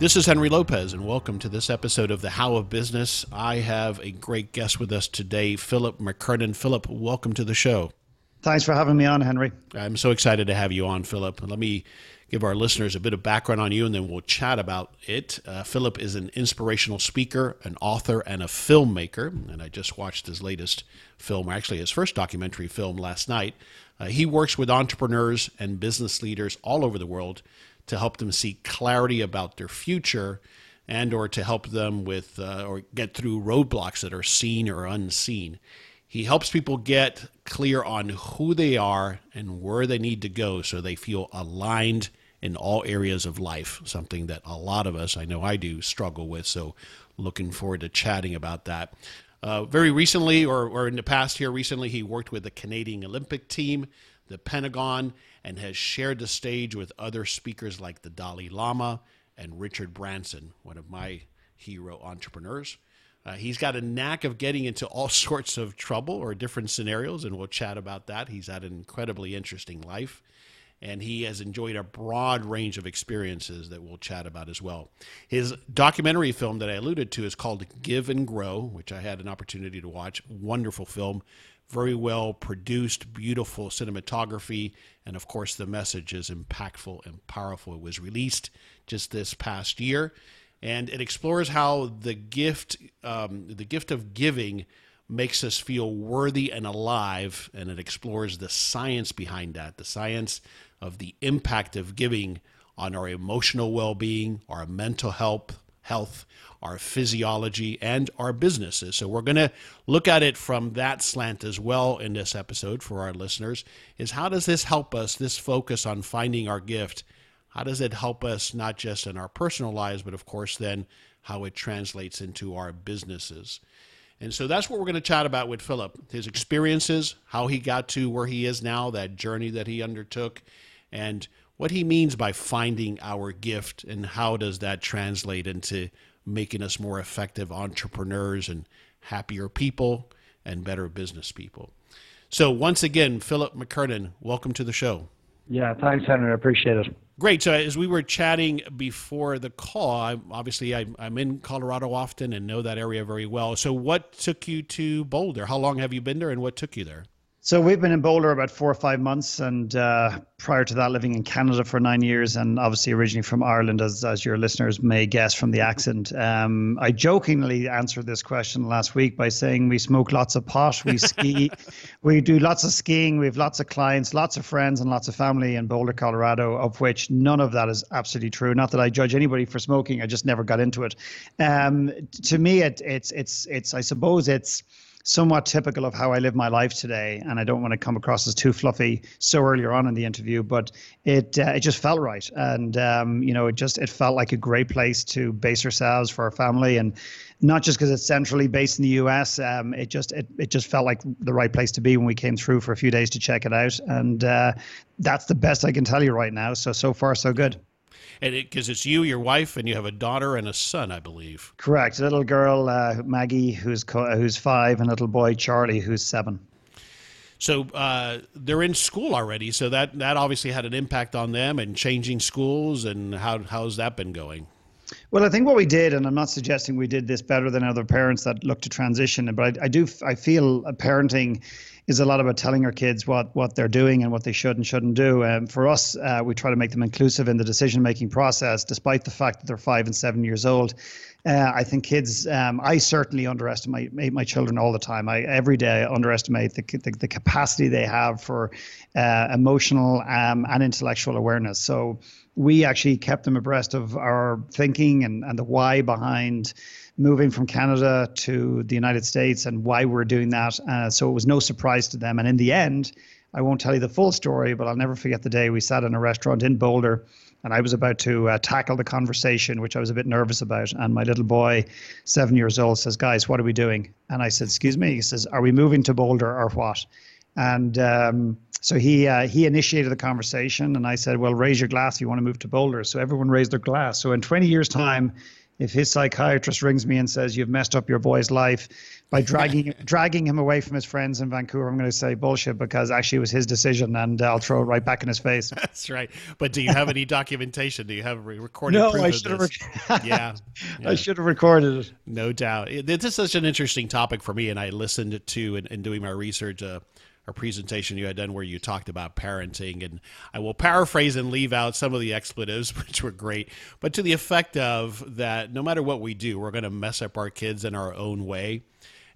This is Henry Lopez, and welcome to this episode of the How of Business. I have a great guest with us today, Philip McKernan. Philip, welcome to the show. Thanks for having me on, Henry. I'm so excited to have you on, Philip. Let me give our listeners a bit of background on you, and then we'll chat about it. Uh, Philip is an inspirational speaker, an author, and a filmmaker. And I just watched his latest film, or actually, his first documentary film last night. Uh, he works with entrepreneurs and business leaders all over the world to help them see clarity about their future and or to help them with uh, or get through roadblocks that are seen or unseen. He helps people get clear on who they are and where they need to go so they feel aligned in all areas of life something that a lot of us i know i do struggle with. So looking forward to chatting about that. Uh, very recently or, or in the past here recently he worked with the canadian olympic team the pentagon and has shared the stage with other speakers like the Dalai Lama and Richard Branson, one of my hero entrepreneurs. Uh, he's got a knack of getting into all sorts of trouble or different scenarios, and we'll chat about that. He's had an incredibly interesting life, and he has enjoyed a broad range of experiences that we'll chat about as well. His documentary film that I alluded to is called Give and Grow, which I had an opportunity to watch. Wonderful film very well produced, beautiful cinematography, and of course, the message is impactful and powerful. It was released just this past year, and it explores how the gift, um, the gift of giving, makes us feel worthy and alive, and it explores the science behind that, the science of the impact of giving on our emotional well-being, our mental health, health, our physiology, and our businesses. So we're going to look at it from that slant as well in this episode for our listeners is how does this help us, this focus on finding our gift, how does it help us not just in our personal lives, but of course then how it translates into our businesses. And so that's what we're going to chat about with Philip his experiences, how he got to where he is now, that journey that he undertook, and what he means by finding our gift and how does that translate into making us more effective entrepreneurs and happier people and better business people. So, once again, Philip McKernan, welcome to the show. Yeah, thanks, Henry. I appreciate it. Great. So, as we were chatting before the call, I, obviously I, I'm in Colorado often and know that area very well. So, what took you to Boulder? How long have you been there, and what took you there? So we've been in Boulder about four or five months, and uh, prior to that, living in Canada for nine years, and obviously originally from Ireland, as as your listeners may guess from the accent. Um, I jokingly answered this question last week by saying we smoke lots of pot, we ski, we do lots of skiing, we have lots of clients, lots of friends, and lots of family in Boulder, Colorado. Of which none of that is absolutely true. Not that I judge anybody for smoking, I just never got into it. Um, to me, it, it's it's it's I suppose it's somewhat typical of how I live my life today. And I don't want to come across as too fluffy so earlier on in the interview, but it uh, it just felt right, and um, you know, it just it felt like a great place to base ourselves for our family, and not just because it's centrally based in the U.S. Um, it just it it just felt like the right place to be when we came through for a few days to check it out, and uh, that's the best I can tell you right now. So so far so good and because it, it's you, your wife, and you have a daughter and a son, I believe. Correct. A little girl, uh, Maggie, who's co- who's five, and a little boy, Charlie, who's seven. So uh, they're in school already. So that that obviously had an impact on them and changing schools. And how how's that been going? Well, I think what we did, and I'm not suggesting we did this better than other parents that look to transition, but I, I do I feel parenting is a lot about telling our kids what what they're doing and what they should and shouldn't do. Um, for us, uh, we try to make them inclusive in the decision making process, despite the fact that they're five and seven years old. Uh, I think kids. Um, I certainly underestimate my children all the time. I every day I underestimate the the, the capacity they have for uh, emotional um, and intellectual awareness. So we actually kept them abreast of our thinking and and the why behind moving from Canada to the United States and why we're doing that. Uh, so it was no surprise to them. And in the end, I won't tell you the full story, but I'll never forget the day we sat in a restaurant in Boulder and I was about to uh, tackle the conversation, which I was a bit nervous about. And my little boy, seven years old, says, Guys, what are we doing? And I said, Excuse me. He says, Are we moving to Boulder or what? And um, so he uh, he initiated the conversation, and I said, "Well, raise your glass if you want to move to Boulder." So everyone raised their glass. So in 20 years' time, if his psychiatrist rings me and says you've messed up your boy's life by dragging dragging him away from his friends in Vancouver, I'm going to say bullshit because actually it was his decision, and I'll throw it right back in his face. That's right. But do you have any documentation? Do you have recorded no, proof I should have rec- yeah, yeah, I should have recorded it. No doubt. This is such an interesting topic for me, and I listened to in doing my research. Uh, a presentation you had done where you talked about parenting, and I will paraphrase and leave out some of the expletives, which were great, but to the effect of that no matter what we do, we're going to mess up our kids in our own way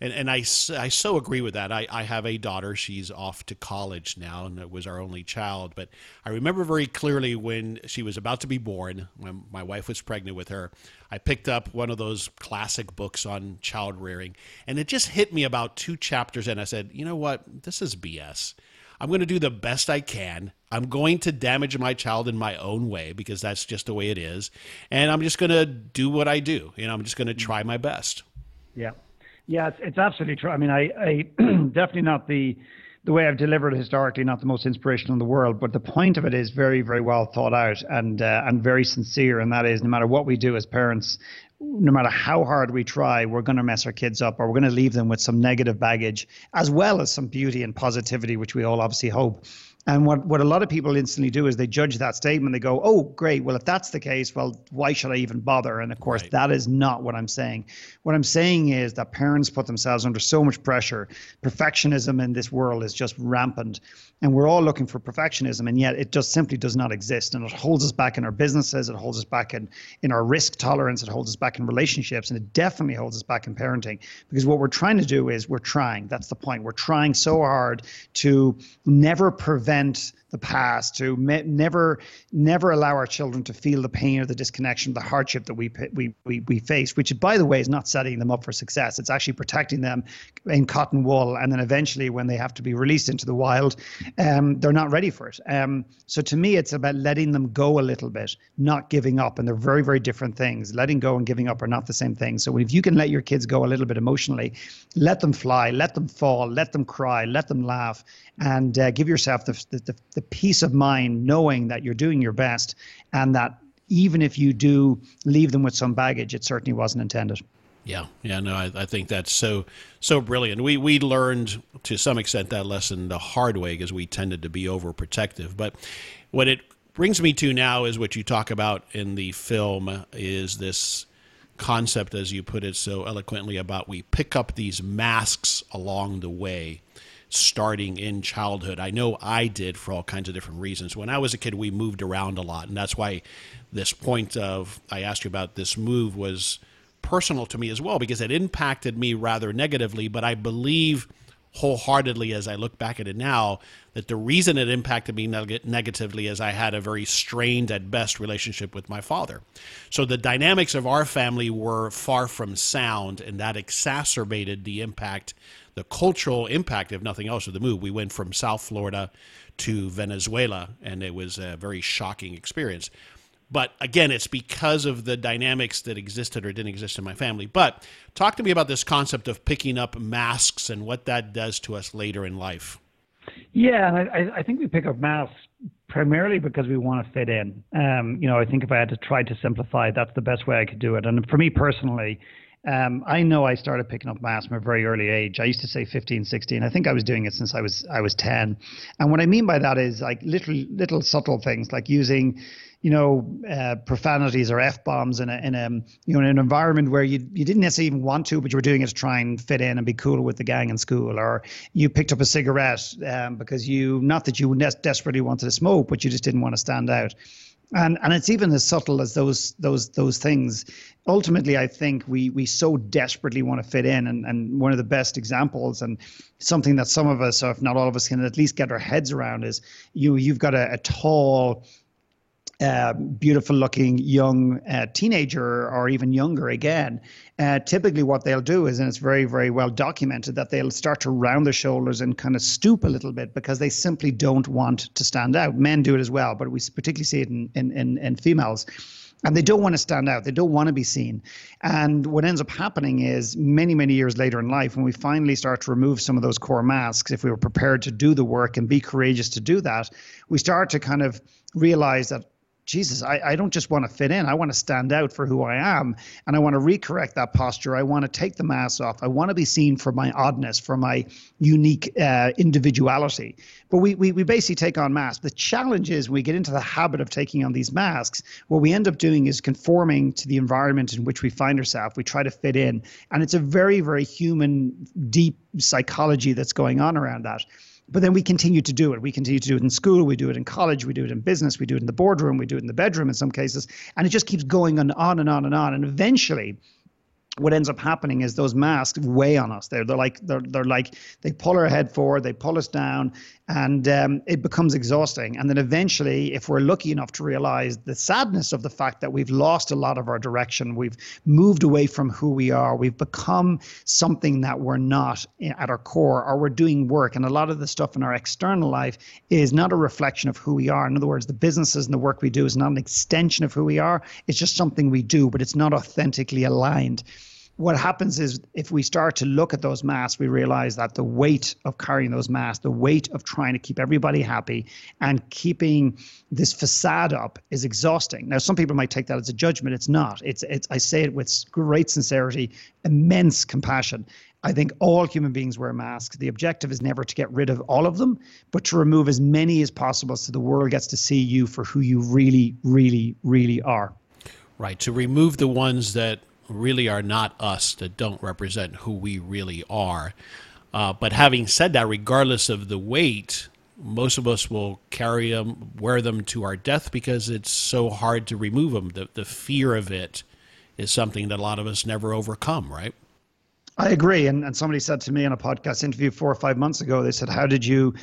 and and I, I so agree with that. I, I have a daughter. She's off to college now, and it was our only child. But I remember very clearly when she was about to be born, when my wife was pregnant with her, I picked up one of those classic books on child rearing, and it just hit me about two chapters in. I said, you know what? This is BS. I'm going to do the best I can. I'm going to damage my child in my own way because that's just the way it is. And I'm just going to do what I do. You know, I'm just going to mm. try my best. Yeah. Yeah, it's, it's absolutely true. I mean, I, I definitely not the the way I've delivered historically, not the most inspirational in the world, but the point of it is very, very well thought out and uh, and very sincere. And that is, no matter what we do as parents, no matter how hard we try, we're going to mess our kids up, or we're going to leave them with some negative baggage, as well as some beauty and positivity, which we all obviously hope. And what, what a lot of people instantly do is they judge that statement. They go, oh, great. Well, if that's the case, well, why should I even bother? And of course, right. that is not what I'm saying. What I'm saying is that parents put themselves under so much pressure. Perfectionism in this world is just rampant. And we're all looking for perfectionism, and yet it just simply does not exist. And it holds us back in our businesses, it holds us back in, in our risk tolerance, it holds us back in relationships, and it definitely holds us back in parenting. Because what we're trying to do is we're trying. That's the point. We're trying so hard to never prevent prevent the past, to me- never never allow our children to feel the pain or the disconnection, the hardship that we, we we we face. Which, by the way, is not setting them up for success. It's actually protecting them in cotton wool, and then eventually, when they have to be released into the wild, um, they're not ready for it. Um, so to me, it's about letting them go a little bit, not giving up, and they're very very different things. Letting go and giving up are not the same thing. So if you can let your kids go a little bit emotionally, let them fly, let them fall, let them cry, let them laugh, and uh, give yourself the, the, the peace of mind knowing that you're doing your best and that even if you do leave them with some baggage, it certainly wasn't intended. Yeah, yeah, no, I, I, think that's so so brilliant. We we learned to some extent that lesson the hard way because we tended to be overprotective. But what it brings me to now is what you talk about in the film is this concept, as you put it so eloquently, about we pick up these masks along the way starting in childhood. I know I did for all kinds of different reasons. When I was a kid, we moved around a lot, and that's why this point of I asked you about this move was personal to me as well because it impacted me rather negatively. But I believe wholeheartedly as I look back at it now that the reason it impacted me neg- negatively is I had a very strained at best relationship with my father. So the dynamics of our family were far from sound, and that exacerbated the impact the cultural impact, if nothing else, of the move. We went from South Florida to Venezuela, and it was a very shocking experience. But again, it's because of the dynamics that existed or didn't exist in my family. But talk to me about this concept of picking up masks and what that does to us later in life. Yeah, and I, I think we pick up masks primarily because we want to fit in. Um, you know, I think if I had to try to simplify, that's the best way I could do it. And for me personally, um, I know I started picking up mass from a very early age. I used to say 15, 16. I think I was doing it since I was I was 10. And what I mean by that is like little little subtle things like using, you know, uh, profanities or f bombs in a in a you know in an environment where you you didn't necessarily even want to, but you were doing it to try and fit in and be cool with the gang in school. Or you picked up a cigarette um, because you not that you desperately wanted to smoke, but you just didn't want to stand out and and it's even as subtle as those those those things. Ultimately i think we we so desperately want to fit in and and one of the best examples and something that some of us or if not all of us can at least get our heads around is you you've got a, a tall uh, beautiful looking young uh, teenager or even younger again, uh, typically what they'll do is, and it's very, very well documented, that they'll start to round their shoulders and kind of stoop a little bit because they simply don't want to stand out. Men do it as well, but we particularly see it in, in, in, in females. And they don't want to stand out. They don't want to be seen. And what ends up happening is many many years later in life when we finally start to remove some of those core masks if we were prepared to do the work and be courageous to do that we start to kind of realize that Jesus, I, I don't just want to fit in. I want to stand out for who I am. And I want to recorrect that posture. I want to take the mask off. I want to be seen for my oddness, for my unique uh, individuality. But we, we, we basically take on masks. The challenge is when we get into the habit of taking on these masks. What we end up doing is conforming to the environment in which we find ourselves. We try to fit in. And it's a very, very human, deep psychology that's going on around that but then we continue to do it. We continue to do it in school, we do it in college, we do it in business, we do it in the boardroom, we do it in the bedroom in some cases, and it just keeps going on, on and on and on. And eventually, what ends up happening is those masks weigh on us. They're, they're like they're, they're like they pull our head forward, they pull us down, and um, it becomes exhausting. And then eventually, if we're lucky enough to realize the sadness of the fact that we've lost a lot of our direction, we've moved away from who we are, we've become something that we're not at our core, or we're doing work, and a lot of the stuff in our external life is not a reflection of who we are. In other words, the businesses and the work we do is not an extension of who we are. It's just something we do, but it's not authentically aligned what happens is if we start to look at those masks, we realize that the weight of carrying those masks, the weight of trying to keep everybody happy and keeping this facade up is exhausting. Now, some people might take that as a judgment. It's not. It's, it's I say it with great sincerity, immense compassion. I think all human beings wear masks. The objective is never to get rid of all of them, but to remove as many as possible so the world gets to see you for who you really, really, really are. Right. To remove the ones that really are not us, that don't represent who we really are. Uh, but having said that, regardless of the weight, most of us will carry them, wear them to our death because it's so hard to remove them. The, the fear of it is something that a lot of us never overcome, right? I agree. And, and somebody said to me in a podcast interview four or five months ago, they said, How did you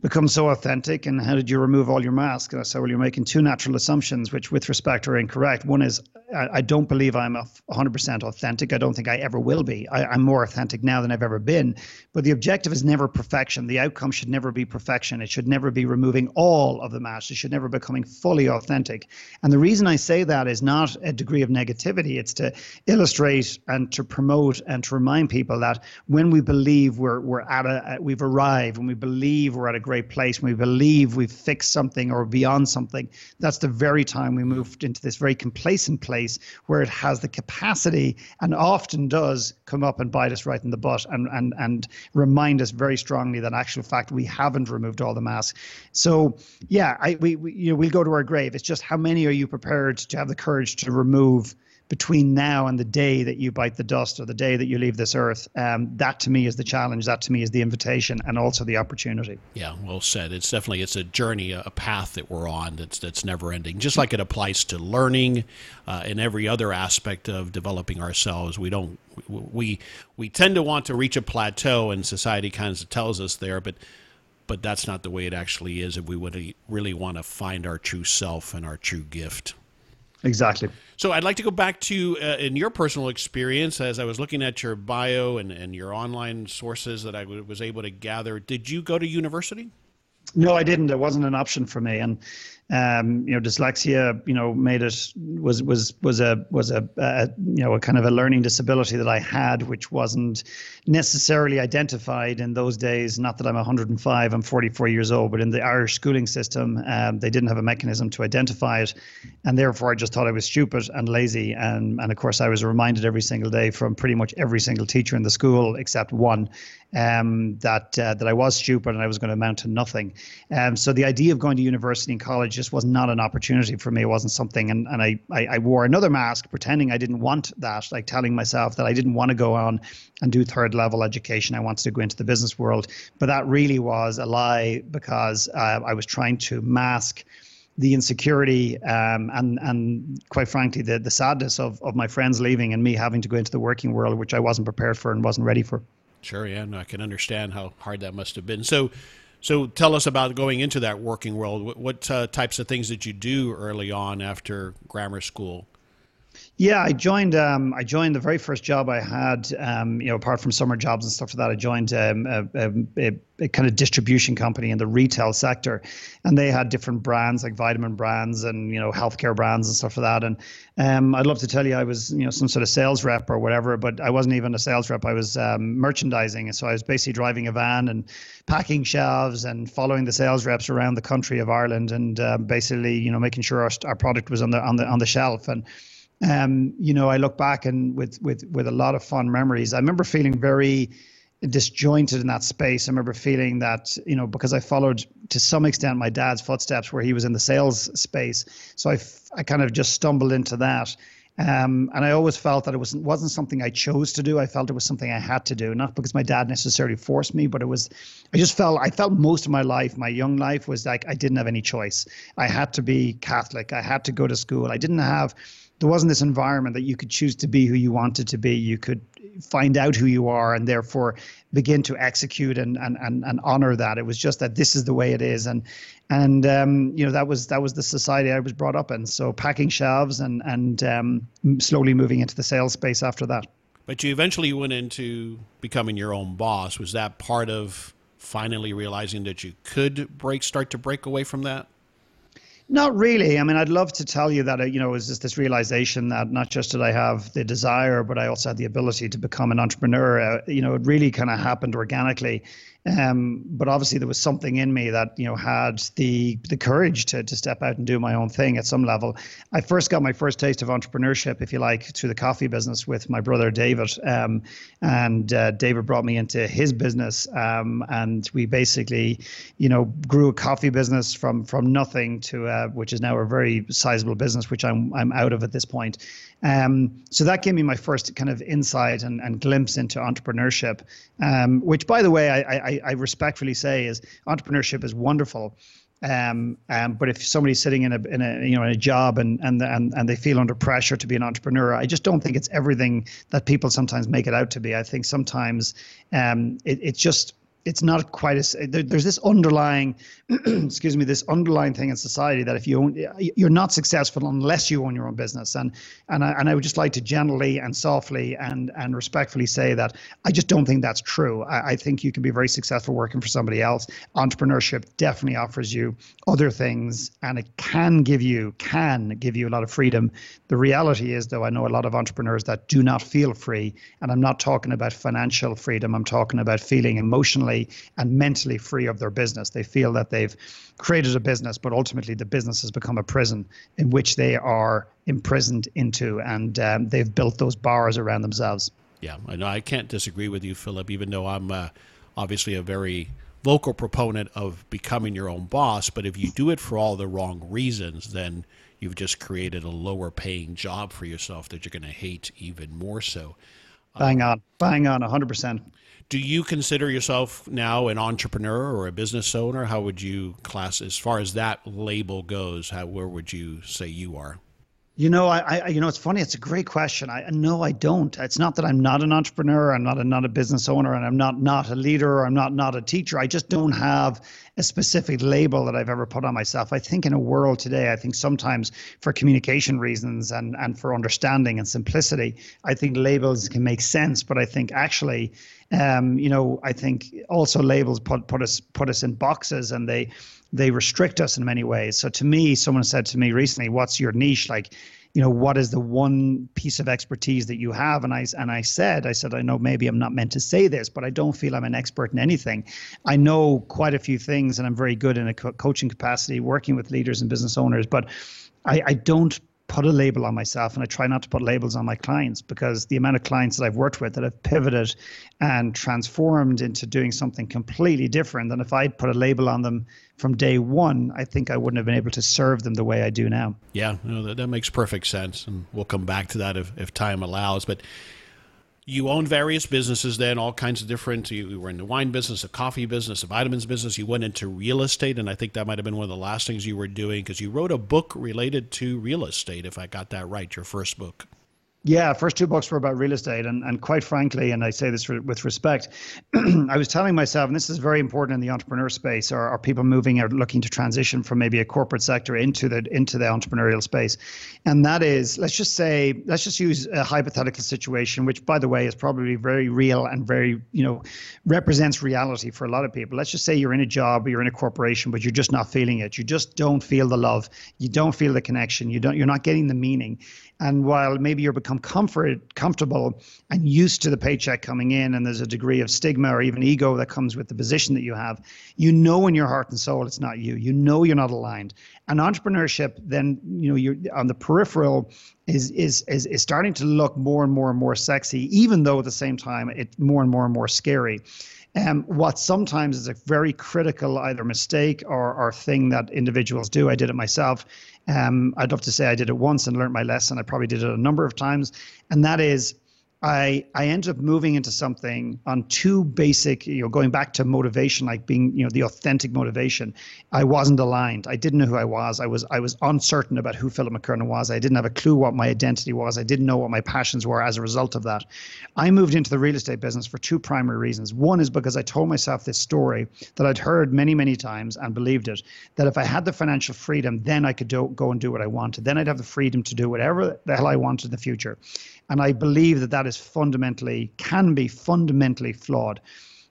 become so authentic and how did you remove all your masks? And I said, well, you're making two natural assumptions, which with respect are incorrect. One is I, I don't believe I'm 100% authentic. I don't think I ever will be. I, I'm more authentic now than I've ever been. But the objective is never perfection. The outcome should never be perfection. It should never be removing all of the masks. It should never be becoming fully authentic. And the reason I say that is not a degree of negativity. It's to illustrate and to promote and to remind people that when we believe we're, we're at a, we've arrived, when we believe we're at a great place, we believe we've fixed something or beyond something, that's the very time we moved into this very complacent place where it has the capacity and often does come up and bite us right in the butt and and and remind us very strongly that actual fact we haven't removed all the masks. So yeah, I we, we you know we'll go to our grave. It's just how many are you prepared to have the courage to remove between now and the day that you bite the dust or the day that you leave this earth. Um, that to me is the challenge. That to me is the invitation and also the opportunity. Yeah, well said. It's definitely it's a journey, a path that we're on that's that's never ending. Just like it applies to learning uh, and every other aspect of developing ourselves. We don't we we tend to want to reach a plateau, and society kind of tells us there, but but that's not the way it actually is if we would really want to find our true self and our true gift. Exactly. So I'd like to go back to uh, in your personal experience as I was looking at your bio and, and your online sources that I w- was able to gather. Did you go to university? No, I didn't. It wasn't an option for me, and um, you know, dyslexia, you know, made it was was was a was a, a, you know a kind of a learning disability that I had, which wasn't necessarily identified in those days. Not that I'm 105, I'm 44 years old, but in the Irish schooling system, um, they didn't have a mechanism to identify it, and therefore I just thought I was stupid and lazy, and and of course I was reminded every single day from pretty much every single teacher in the school except one um, that uh, that I was stupid and I was going to amount to nothing. Um, so the idea of going to university and college just was not an opportunity for me. It wasn't something, and and I, I, I wore another mask, pretending I didn't want that, like telling myself that I didn't want to go on and do third level education. I wanted to go into the business world, but that really was a lie because uh, I was trying to mask the insecurity um, and and quite frankly the the sadness of of my friends leaving and me having to go into the working world, which I wasn't prepared for and wasn't ready for. Sure, yeah, no, I can understand how hard that must have been. So, So tell us about going into that working world. What, what uh, types of things did you do early on after grammar school? Yeah, I joined. Um, I joined the very first job I had. Um, you know, apart from summer jobs and stuff like that, I joined um, a, a, a, kind of distribution company in the retail sector, and they had different brands like vitamin brands and you know healthcare brands and stuff like that. And um, I'd love to tell you I was you know some sort of sales rep or whatever, but I wasn't even a sales rep. I was um, merchandising, so I was basically driving a van and packing shelves and following the sales reps around the country of Ireland, and uh, basically you know making sure our, our product was on the on the on the shelf and um, you know, I look back and with with with a lot of fond memories. I remember feeling very disjointed in that space. I remember feeling that, you know, because I followed to some extent my dad's footsteps where he was in the sales space. So I, I kind of just stumbled into that. Um, and I always felt that it wasn't wasn't something I chose to do. I felt it was something I had to do, not because my dad necessarily forced me, but it was. I just felt I felt most of my life, my young life, was like I didn't have any choice. I had to be Catholic. I had to go to school. I didn't have there wasn't this environment that you could choose to be who you wanted to be. You could find out who you are and therefore begin to execute and and and, and honor that. It was just that this is the way it is, and and um, you know that was that was the society I was brought up in. So packing shelves and and um, slowly moving into the sales space after that. But you eventually went into becoming your own boss. Was that part of finally realizing that you could break, start to break away from that? Not really. I mean, I'd love to tell you that, uh, you know, it was just this realization that not just did I have the desire, but I also had the ability to become an entrepreneur. Uh, you know, it really kind of happened organically. Um, but obviously there was something in me that you know had the the courage to to step out and do my own thing at some level. I first got my first taste of entrepreneurship, if you like, through the coffee business with my brother David, um, and uh, David brought me into his business, um, and we basically, you know, grew a coffee business from from nothing to uh, which is now a very sizable business, which I'm I'm out of at this point. Um, so that gave me my first kind of insight and, and glimpse into entrepreneurship, um, which, by the way, I, I, I, respectfully say is entrepreneurship is wonderful. Um, um, but if somebody's sitting in a, in a you know in a job and, and and and they feel under pressure to be an entrepreneur, I just don't think it's everything that people sometimes make it out to be. I think sometimes um, it, it's just it's not quite as there, there's this underlying excuse me this underlying thing in society that if you own you're not successful unless you own your own business. And and I, and I would just like to gently and softly and and respectfully say that I just don't think that's true. I, I think you can be very successful working for somebody else. Entrepreneurship definitely offers you other things and it can give you can give you a lot of freedom. The reality is though I know a lot of entrepreneurs that do not feel free and I'm not talking about financial freedom. I'm talking about feeling emotionally and mentally free of their business. They feel that they've created a business, but ultimately the business has become a prison in which they are imprisoned into, and um, they've built those bars around themselves. Yeah, I know. I can't disagree with you, Philip. Even though I'm uh, obviously a very vocal proponent of becoming your own boss, but if you do it for all the wrong reasons, then you've just created a lower paying job for yourself that you're going to hate even more so. Bang on, bang on, 100%. Do you consider yourself now an entrepreneur or a business owner? How would you class as far as that label goes? How where would you say you are? You know, I, I, you know, it's funny. It's a great question. I no, I don't. It's not that I'm not an entrepreneur. I'm not a not a business owner, and I'm not not a leader, or I'm not not a teacher. I just don't have a specific label that I've ever put on myself. I think in a world today, I think sometimes for communication reasons and and for understanding and simplicity, I think labels can make sense. But I think actually, um, you know, I think also labels put put us put us in boxes, and they they restrict us in many ways. So to me, someone said to me recently, "What's your niche?" Like, you know, what is the one piece of expertise that you have? And I and I said, I said, I know maybe I'm not meant to say this, but I don't feel I'm an expert in anything. I know quite a few things, and I'm very good in a co- coaching capacity, working with leaders and business owners, but I, I don't put a label on myself and I try not to put labels on my clients because the amount of clients that I've worked with that have pivoted and transformed into doing something completely different than if I'd put a label on them from day one, I think I wouldn't have been able to serve them the way I do now. Yeah, that, that makes perfect sense. And we'll come back to that if, if time allows. But you own various businesses then all kinds of different. You were in the wine business a coffee business a vitamins business. You went into real estate and i think that might have been one of the last things you were doing because you wrote a book related to real estate if i got that right your first book Yeah, first two books were about real estate, and and quite frankly, and I say this with respect, I was telling myself, and this is very important in the entrepreneur space, or are people moving or looking to transition from maybe a corporate sector into the into the entrepreneurial space, and that is, let's just say, let's just use a hypothetical situation, which by the way is probably very real and very you know represents reality for a lot of people. Let's just say you're in a job, or you're in a corporation, but you're just not feeling it. You just don't feel the love, you don't feel the connection, you don't, you're not getting the meaning and while maybe you're become comfort, comfortable and used to the paycheck coming in, and there's a degree of stigma or even ego that comes with the position that you have, you know in your heart and soul it's not you. You know you're not aligned. And entrepreneurship, then you know you're on the peripheral, is is is is starting to look more and more and more sexy, even though at the same time it's more and more and more scary. Um, what sometimes is a very critical either mistake or, or thing that individuals do. I did it myself um, I'd love to say I did it once and learned my lesson. I probably did it a number of times, and that is I I ended up moving into something on two basic, you know, going back to motivation, like being, you know, the authentic motivation. I wasn't aligned. I didn't know who I was. I was I was uncertain about who Philip McKernan was. I didn't have a clue what my identity was. I didn't know what my passions were as a result of that. I moved into the real estate business for two primary reasons. One is because I told myself this story that I'd heard many, many times and believed it, that if I had the financial freedom, then I could do, go and do what I wanted. Then I'd have the freedom to do whatever the hell I wanted in the future. And I believe that that is fundamentally, can be fundamentally flawed.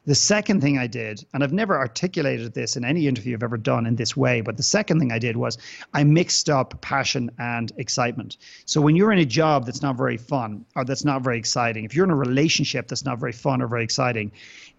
The second thing I did, and I've never articulated this in any interview I've ever done in this way, but the second thing I did was I mixed up passion and excitement. So when you're in a job that's not very fun or that's not very exciting, if you're in a relationship that's not very fun or very exciting,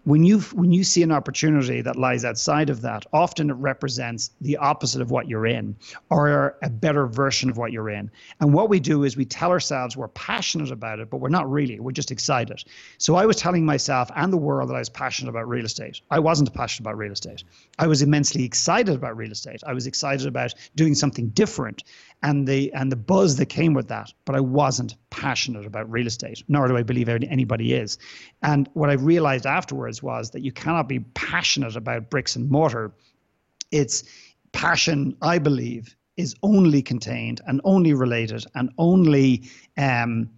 when you when you see an opportunity that lies outside of that, often it represents the opposite of what you're in or a better version of what you're in. And what we do is we tell ourselves we're passionate about it, but we're not really. We're just excited. So I was telling myself and the world that I was passionate about real estate. I wasn't passionate about real estate. I was immensely excited about real estate. I was excited about doing something different and the and the buzz that came with that. But I wasn't passionate about real estate, nor do I believe anybody is. And what I realized afterwards was that you cannot be passionate about bricks and mortar. It's passion, I believe, is only contained and only related and only um,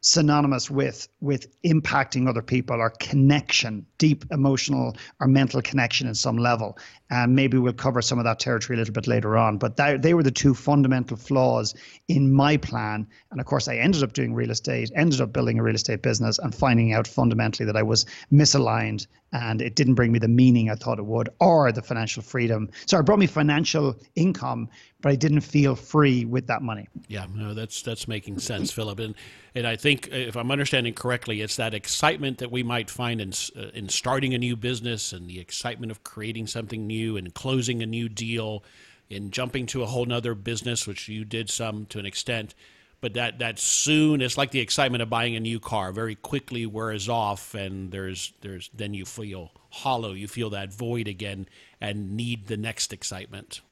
synonymous with with impacting other people or connection deep emotional or mental connection in some level. And maybe we'll cover some of that territory a little bit later on. But that, they were the two fundamental flaws in my plan. And of course i ended up doing real estate ended up building a real estate business and finding out fundamentally that i was misaligned and it didn't bring me the meaning i thought it would or the financial freedom. So it brought me financial income but i didn't feel free with that money. Yeah no that's that's making sense philip. And and I think, if I'm understanding correctly, it's that excitement that we might find in, uh, in starting a new business and the excitement of creating something new and closing a new deal and jumping to a whole nother business, which you did some to an extent. But that, that soon, it's like the excitement of buying a new car, very quickly wears off, and there's, there's then you feel hollow, you feel that void again, and need the next excitement.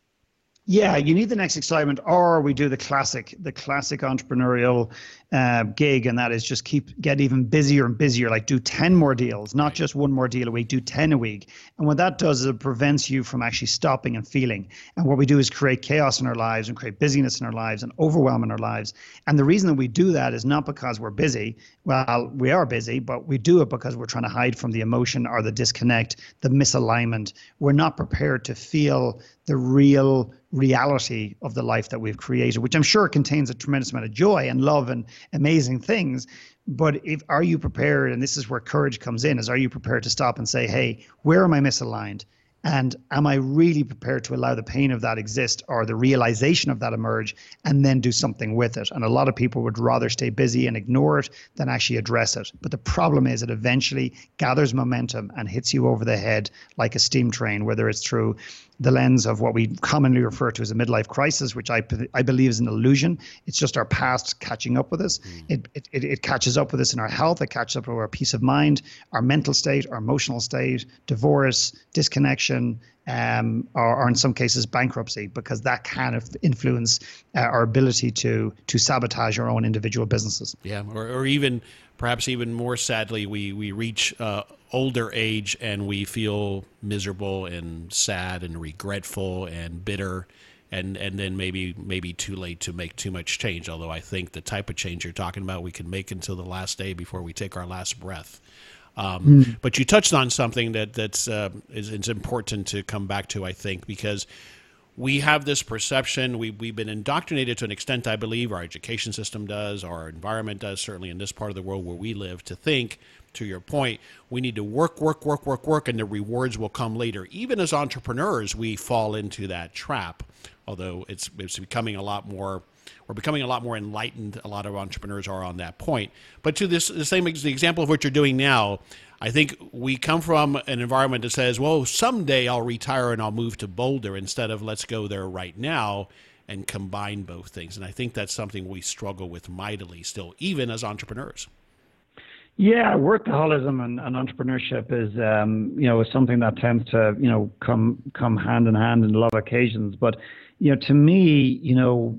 Yeah, you need the next excitement, or we do the classic, the classic entrepreneurial uh, gig, and that is just keep get even busier and busier. Like do ten more deals, not just one more deal a week. Do ten a week, and what that does is it prevents you from actually stopping and feeling. And what we do is create chaos in our lives and create busyness in our lives and overwhelm in our lives. And the reason that we do that is not because we're busy. Well, we are busy, but we do it because we're trying to hide from the emotion or the disconnect, the misalignment. We're not prepared to feel the real reality of the life that we've created, which I'm sure contains a tremendous amount of joy and love and amazing things. But if are you prepared, and this is where courage comes in, is are you prepared to stop and say, hey, where am I misaligned? And am I really prepared to allow the pain of that exist or the realization of that emerge and then do something with it? And a lot of people would rather stay busy and ignore it than actually address it. But the problem is it eventually gathers momentum and hits you over the head like a steam train, whether it's through the lens of what we commonly refer to as a midlife crisis, which I, I believe is an illusion. It's just our past catching up with us. Mm. It, it, it catches up with us in our health, it catches up with our peace of mind, our mental state, our emotional state, divorce, disconnection, um, or, or, in some cases bankruptcy, because that can influence uh, our ability to to sabotage our own individual businesses. Yeah, or, or even perhaps even more sadly, we we reach uh, older age and we feel miserable and sad and regretful and bitter and and then maybe maybe too late to make too much change. Although I think the type of change you're talking about, we can make until the last day before we take our last breath. Um, mm. But you touched on something that that's uh, is, is important to come back to, I think, because we have this perception. We, we've been indoctrinated to an extent, I believe, our education system does, our environment does, certainly in this part of the world where we live, to think, to your point, we need to work, work, work, work, work, and the rewards will come later. Even as entrepreneurs, we fall into that trap, although it's, it's becoming a lot more we're becoming a lot more enlightened. A lot of entrepreneurs are on that point. But to this, the same the example of what you're doing now, I think we come from an environment that says, well, someday I'll retire and I'll move to Boulder instead of let's go there right now and combine both things. And I think that's something we struggle with mightily still, even as entrepreneurs. Yeah, workaholism and, and entrepreneurship is, um, you know, is something that tends to, you know, come come hand in hand in a lot of occasions. But, you know, to me, you know,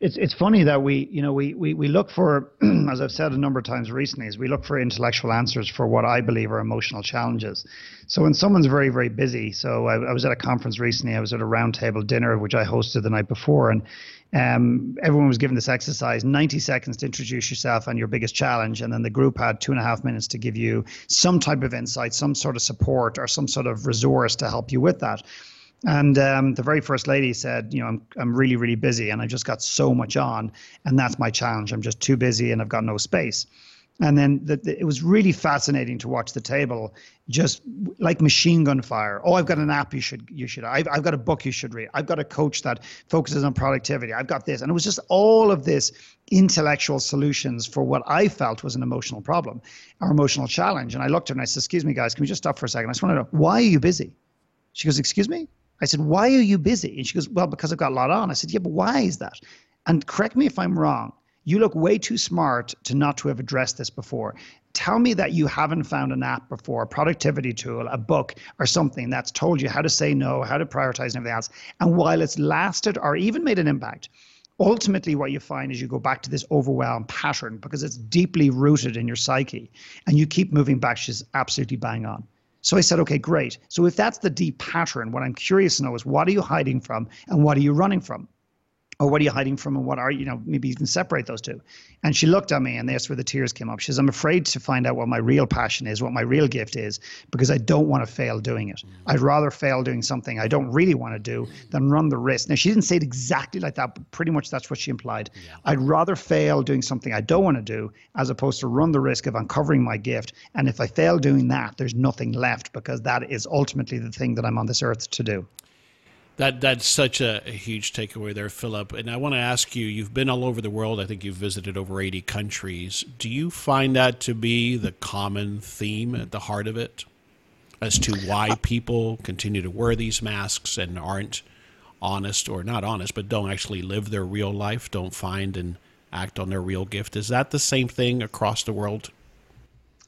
it's it's funny that we you know we we, we look for as I've said a number of times recently is we look for intellectual answers for what I believe are emotional challenges. So when someone's very very busy, so I, I was at a conference recently, I was at a roundtable dinner which I hosted the night before, and um, everyone was given this exercise 90 seconds to introduce yourself and your biggest challenge and then the group had two and a half minutes to give you some type of insight some sort of support or some sort of resource to help you with that and um, the very first lady said, you know, I'm I'm really really busy and I've just got so much on, and that's my challenge. I'm just too busy and I've got no space. And then the, the, it was really fascinating to watch the table, just like machine gun fire. Oh, I've got an app you should you should. I've I've got a book you should read. I've got a coach that focuses on productivity. I've got this, and it was just all of this intellectual solutions for what I felt was an emotional problem, or emotional challenge. And I looked at her and I said, "Excuse me, guys, can we just stop for a second? I just want to know why are you busy?" She goes, "Excuse me." I said, Why are you busy? And she goes, Well, because I've got a lot on. I said, Yeah, but why is that? And correct me if I'm wrong. You look way too smart to not to have addressed this before. Tell me that you haven't found an app before, a productivity tool, a book, or something that's told you how to say no, how to prioritize, and everything else. And while it's lasted or even made an impact, ultimately what you find is you go back to this overwhelm pattern because it's deeply rooted in your psyche and you keep moving back. She's absolutely bang on. So I said, okay, great. So if that's the deep pattern, what I'm curious to know is what are you hiding from and what are you running from? Or what are you hiding from and what are you know maybe you can separate those two. And she looked at me and that's where the tears came up. She says i'm afraid to find out what my real passion is what my real gift is because i don't want to fail doing it. Mm-hmm. i'd rather fail doing something i don't really want to do than run the risk. Now she didn't say it exactly like that but pretty much that's what she implied. Yeah. i'd rather fail doing something i don't want to do as opposed to run the risk of uncovering my gift and if i fail doing that there's nothing left because that is ultimately the thing that i'm on this earth to do that that's such a, a, huge takeaway there, Philip. And I want to ask you: You've been all over the world. I think you've visited over eighty countries. Do you find that to be the common theme at the heart of it, as to why uh, people continue to wear these masks and aren't honest or not honest, but don't actually live their real life, don't find and act on their real gift? Is that the same thing across the world?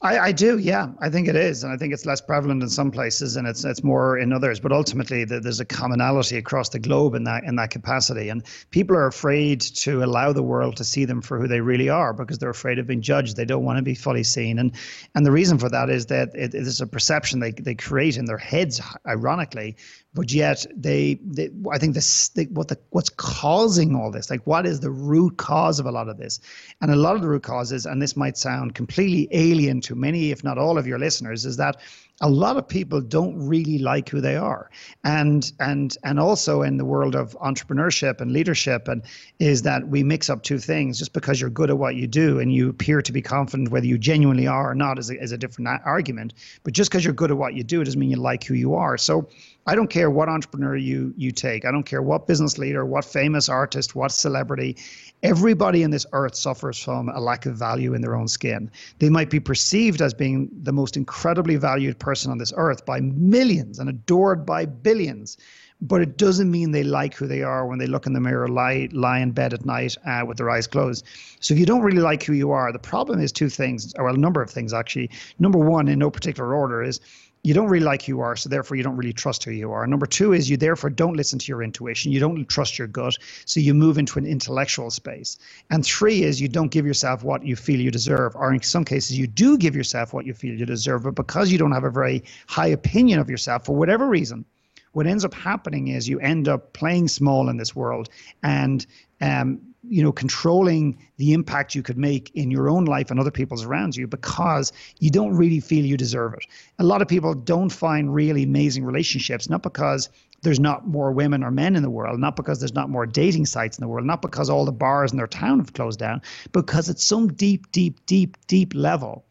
I, I, do, yeah. I think it is, and I think it's less prevalent in some places, and it's it's more in others. But ultimately, the, there's a commonality across the globe in that in that capacity, and people are afraid to allow the world to see them for who they really are because they're afraid of being judged. They don't want to be fully seen, and and the reason for that is that it, it is a perception they they create in their heads, ironically, but yet they, they I think this they, what the what's causing all this, like what is the root cause of a lot of this, and a lot of the root causes, and this might sound completely alien to many, if not all, of your listeners, is that a lot of people don't really like who they are. And and and also in the world of entrepreneurship and leadership and is that we mix up two things. Just because you're good at what you do and you appear to be confident whether you genuinely are or not is a, is a different argument. But just because you're good at what you do doesn't mean you like who you are. So I don't care what entrepreneur you you take. I don't care what business leader, what famous artist, what celebrity. Everybody in this earth suffers from a lack of value in their own skin. They might be perceived as being the most incredibly valued person on this earth by millions and adored by billions, but it doesn't mean they like who they are when they look in the mirror, lie lie in bed at night uh, with their eyes closed. So if you don't really like who you are, the problem is two things, or a number of things actually. Number one, in no particular order, is you don't really like who you are, so therefore you don't really trust who you are. Number two is you therefore don't listen to your intuition. You don't trust your gut, so you move into an intellectual space. And three is you don't give yourself what you feel you deserve, or in some cases you do give yourself what you feel you deserve, but because you don't have a very high opinion of yourself for whatever reason, what ends up happening is you end up playing small in this world and um, you know controlling the impact you could make in your own life and other people's around you because you don't really feel you deserve it. A lot of people don't find really amazing relationships not because there's not more women or men in the world not because there's not more dating sites in the world not because all the bars in their town have closed down because at some deep deep deep deep level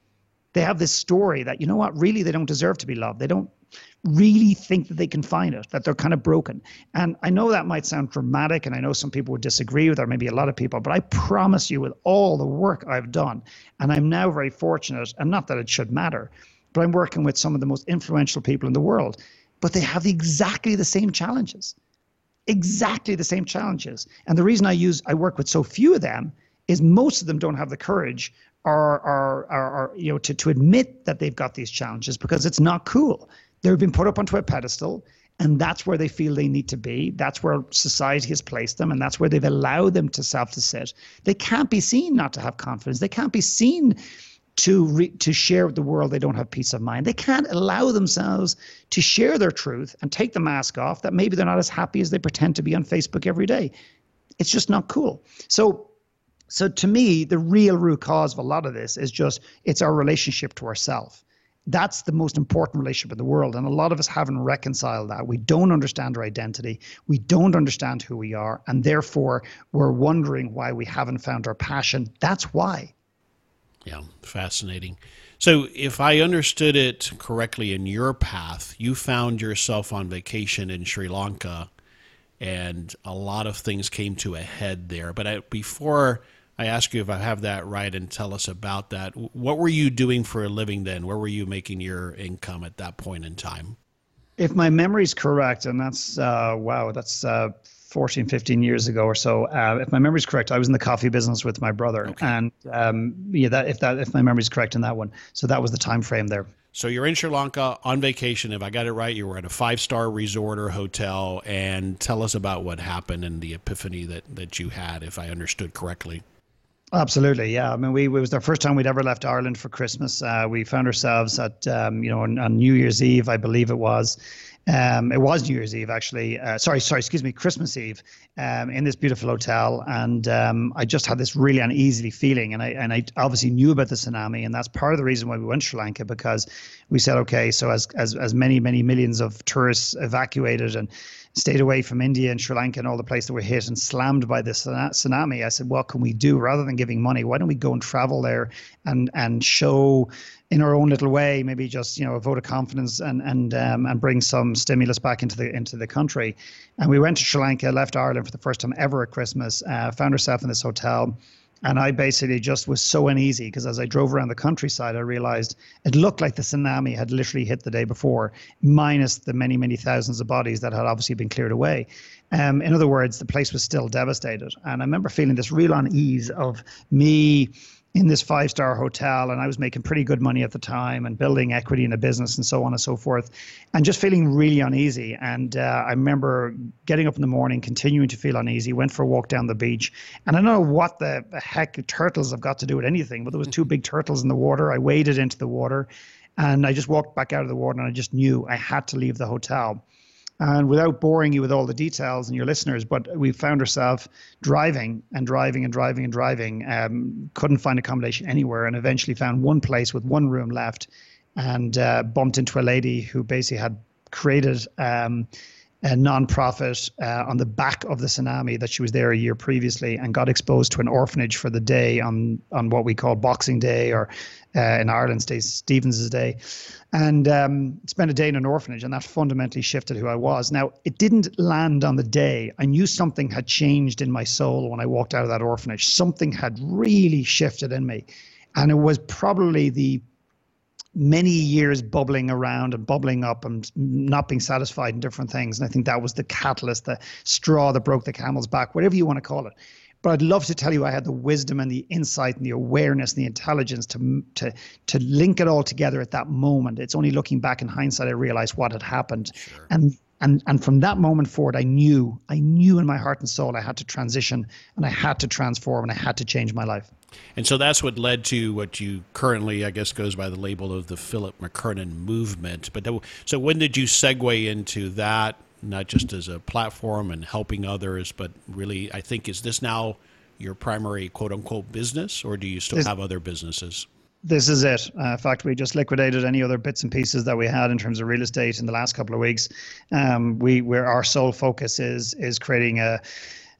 they have this story that you know what really they don't deserve to be loved. They don't really think that they can find it, that they're kind of broken. And I know that might sound dramatic, and I know some people would disagree with, or maybe a lot of people, but I promise you, with all the work I've done, and I'm now very fortunate, and not that it should matter, but I'm working with some of the most influential people in the world, but they have exactly the same challenges. Exactly the same challenges. And the reason I use I work with so few of them is most of them don't have the courage or, or, or, or you know to, to admit that they've got these challenges because it's not cool They've been put up onto a pedestal, and that's where they feel they need to be. That's where society has placed them, and that's where they've allowed them to self to sit. They can't be seen not to have confidence. They can't be seen to re- to share with the world they don't have peace of mind. They can't allow themselves to share their truth and take the mask off that maybe they're not as happy as they pretend to be on Facebook every day. It's just not cool. So so to me, the real root cause of a lot of this is just it's our relationship to ourself that's the most important relationship in the world. And a lot of us haven't reconciled that. We don't understand our identity. We don't understand who we are. And therefore, we're wondering why we haven't found our passion. That's why. Yeah, fascinating. So, if I understood it correctly in your path, you found yourself on vacation in Sri Lanka and a lot of things came to a head there. But I, before I ask you if I have that right and tell us about that. What were you doing for a living then? Where were you making your income at that point in time? If my memory is correct, and that's, uh, wow, that's uh, 14, 15 years ago or so. Uh, if my memory is correct, I was in the coffee business with my brother. Okay. And um, yeah, that, if, that, if my memory is correct in that one. So that was the time frame there. So you're in Sri Lanka on vacation. If I got it right, you were at a five star resort or hotel. And tell us about what happened and the epiphany that, that you had, if I understood correctly. Absolutely, yeah. I mean, we it was the first time we'd ever left Ireland for Christmas. Uh, we found ourselves at um, you know on, on, New Year's Eve, I believe it was. Um, it was New Year's Eve, actually. Uh, sorry, sorry, excuse me, Christmas Eve, um, in this beautiful hotel, and um, I just had this really uneasy feeling, and I and I obviously knew about the tsunami, and that's part of the reason why we went to Sri Lanka because we said, okay, so as as as many many millions of tourists evacuated and stayed away from India and Sri Lanka and all the places that were hit and slammed by this tsunami. I said, what can we do rather than giving money? Why don't we go and travel there and and show in our own little way, maybe just you know a vote of confidence and and um, and bring some stimulus back into the into the country. And we went to Sri Lanka, left Ireland for the first time ever at Christmas. Uh, found ourselves in this hotel and I basically just was so uneasy because as I drove around the countryside, I realized it looked like the tsunami had literally hit the day before, minus the many, many thousands of bodies that had obviously been cleared away. Um, in other words, the place was still devastated. And I remember feeling this real unease of me in this five star hotel and I was making pretty good money at the time and building equity in a business and so on and so forth and just feeling really uneasy. And uh, I remember getting up in the morning continuing to feel uneasy went for a walk down the beach and I don't know what the heck turtles have got to do with anything but there was two big turtles in the water. I waded into the water and I just walked back out of the water and I just knew I had to leave the hotel and without boring you with all the details and your listeners, but we found ourselves driving and driving and driving and driving, um, couldn't find accommodation anywhere, and eventually found one place with one room left, and uh, bumped into a lady who basically had created. Um, a non-profit uh, on the back of the tsunami that she was there a year previously and got exposed to an orphanage for the day on on what we call Boxing Day or uh, in Ireland, Day Stevens's Day, and um, spent a day in an orphanage, and that fundamentally shifted who I was. Now, it didn't land on the day. I knew something had changed in my soul when I walked out of that orphanage. Something had really shifted in me, and it was probably the many years bubbling around and bubbling up and not being satisfied in different things. And I think that was the catalyst, the straw that broke the camel's back, whatever you want to call it. But I'd love to tell you I had the wisdom and the insight and the awareness and the intelligence to to to link it all together at that moment. It's only looking back in hindsight I realized what had happened. Sure. And and and from that moment forward I knew I knew in my heart and soul I had to transition and I had to transform and I had to change my life. And so that's what led to what you currently, I guess, goes by the label of the Philip McKernan movement. But so when did you segue into that not just as a platform and helping others, but really, I think, is this now your primary quote unquote business, or do you still this, have other businesses? This is it. Uh, in fact, we just liquidated any other bits and pieces that we had in terms of real estate in the last couple of weeks. Um, we where our sole focus is is creating a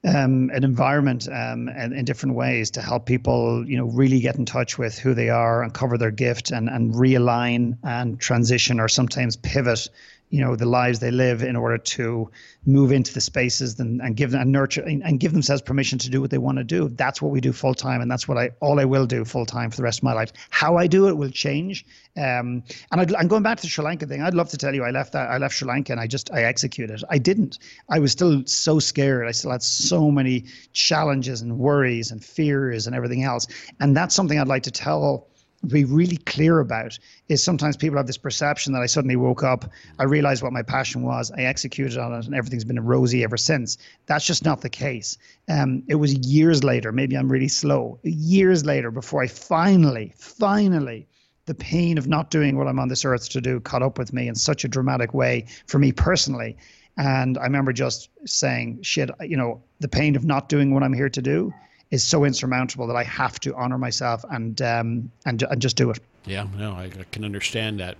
um, an environment um, and in different ways to help people, you know, really get in touch with who they are and cover their gift and, and realign and transition or sometimes pivot you know the lives they live in order to move into the spaces and, and give them and nurture and, and give themselves permission to do what they want to do. That's what we do full time and that's what i all i will do full time for the rest of my life. How i do it will change. Um, and i am going back to the sri lanka thing i'd love to tell you i left that i left sri lanka and i just i executed. I didn't. I was still so scared. I still had so many challenges and worries and fears and everything else. And that's something i'd like to tell be really clear about is sometimes people have this perception that I suddenly woke up, I realized what my passion was, I executed on it, and everything's been rosy ever since. That's just not the case. Um, it was years later, maybe I'm really slow, years later before I finally, finally, the pain of not doing what I'm on this earth to do caught up with me in such a dramatic way for me personally. And I remember just saying, shit, you know, the pain of not doing what I'm here to do is so insurmountable that I have to honor myself and um, and and just do it. Yeah, no, I, can understand that.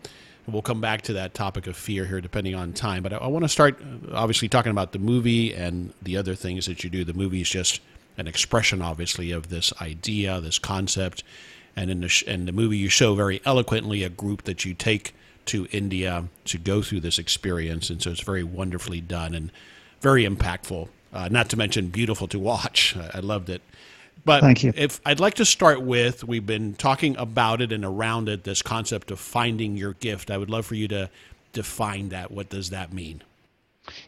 We'll come back to that topic of fear here, depending on time. But I, I want to start, uh, obviously, talking about the movie and the other things that you do. The movie is just an expression, obviously, of this idea, this concept. And in the, sh- in the movie, you show very eloquently a group that you take to India to go through this experience. And so it's very wonderfully done and very impactful. Uh, not to mention beautiful to watch. I, I loved it. But Thank you. if I'd like to start with, we've been talking about it and around it, this concept of finding your gift. I would love for you to define that. What does that mean?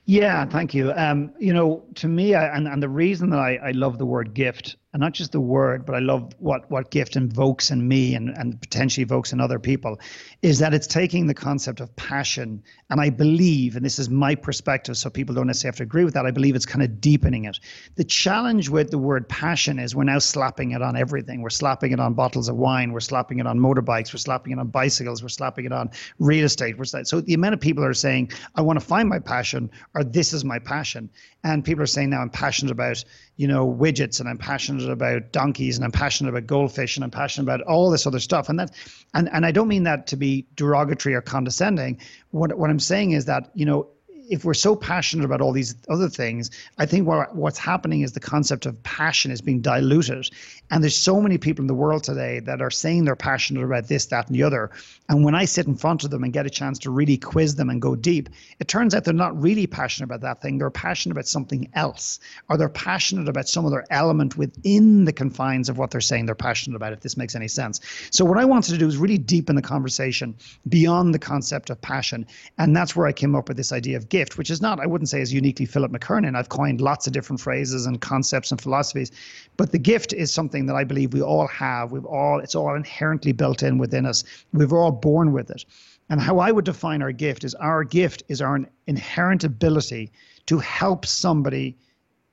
Yeah, thank you. Um, you know, to me, I, and, and the reason that I, I love the word gift and not just the word, but I love what what gift invokes in me and, and potentially evokes in other people, is that it's taking the concept of passion. And I believe, and this is my perspective, so people don't necessarily have to agree with that, I believe it's kind of deepening it. The challenge with the word passion is we're now slapping it on everything. We're slapping it on bottles of wine, we're slapping it on motorbikes, we're slapping it on bicycles, we're slapping it on real estate. We're so the amount of people are saying, I want to find my passion, or this is my passion. And people are saying now I'm passionate about, you know, widgets and I'm passionate about donkeys and I'm passionate about goldfish and I'm passionate about all this other stuff. And that and, and I don't mean that to be derogatory or condescending. What what I'm saying is that, you know, if we're so passionate about all these other things, I think what, what's happening is the concept of passion is being diluted. And there's so many people in the world today that are saying they're passionate about this, that, and the other. And when I sit in front of them and get a chance to really quiz them and go deep, it turns out they're not really passionate about that thing. They're passionate about something else, or they're passionate about some other element within the confines of what they're saying they're passionate about, if this makes any sense. So, what I wanted to do is really deepen the conversation beyond the concept of passion. And that's where I came up with this idea of gift, which is not, I wouldn't say, is uniquely Philip McKernan. I've coined lots of different phrases and concepts and philosophies, but the gift is something that I believe we all have. We've all, it's all inherently built in within us. We've all born with it. And how I would define our gift is our gift is our inherent ability to help somebody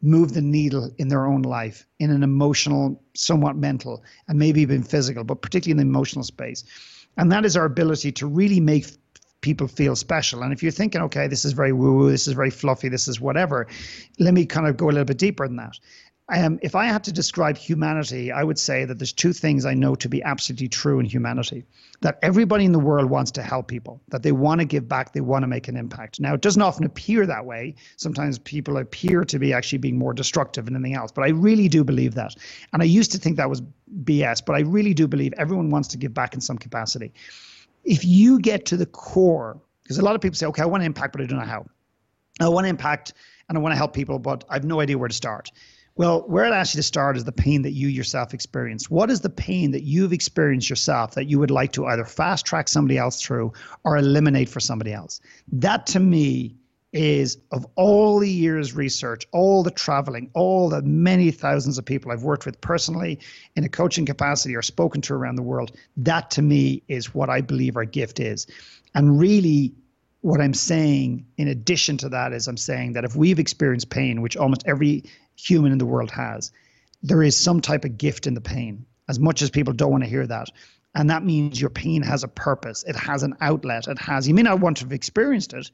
move the needle in their own life in an emotional, somewhat mental, and maybe even physical, but particularly in the emotional space. And that is our ability to really make people feel special. And if you're thinking, okay, this is very woo woo, this is very fluffy, this is whatever, let me kind of go a little bit deeper than that. Um, if I had to describe humanity, I would say that there's two things I know to be absolutely true in humanity that everybody in the world wants to help people, that they want to give back, they want to make an impact. Now, it doesn't often appear that way. Sometimes people appear to be actually being more destructive than anything else, but I really do believe that. And I used to think that was BS, but I really do believe everyone wants to give back in some capacity if you get to the core, because a lot of people say, okay, I want to impact, but I don't know how. I want to impact and I want to help people, but I have no idea where to start. Well, where I'd ask you to start is the pain that you yourself experienced. What is the pain that you've experienced yourself that you would like to either fast track somebody else through or eliminate for somebody else? That to me is of all the years research, all the traveling, all the many thousands of people I've worked with personally in a coaching capacity or spoken to around the world, that to me is what I believe our gift is. And really, what I'm saying in addition to that is I'm saying that if we've experienced pain, which almost every human in the world has, there is some type of gift in the pain, as much as people don't want to hear that. And that means your pain has a purpose, it has an outlet, it has, you may not want to have experienced it,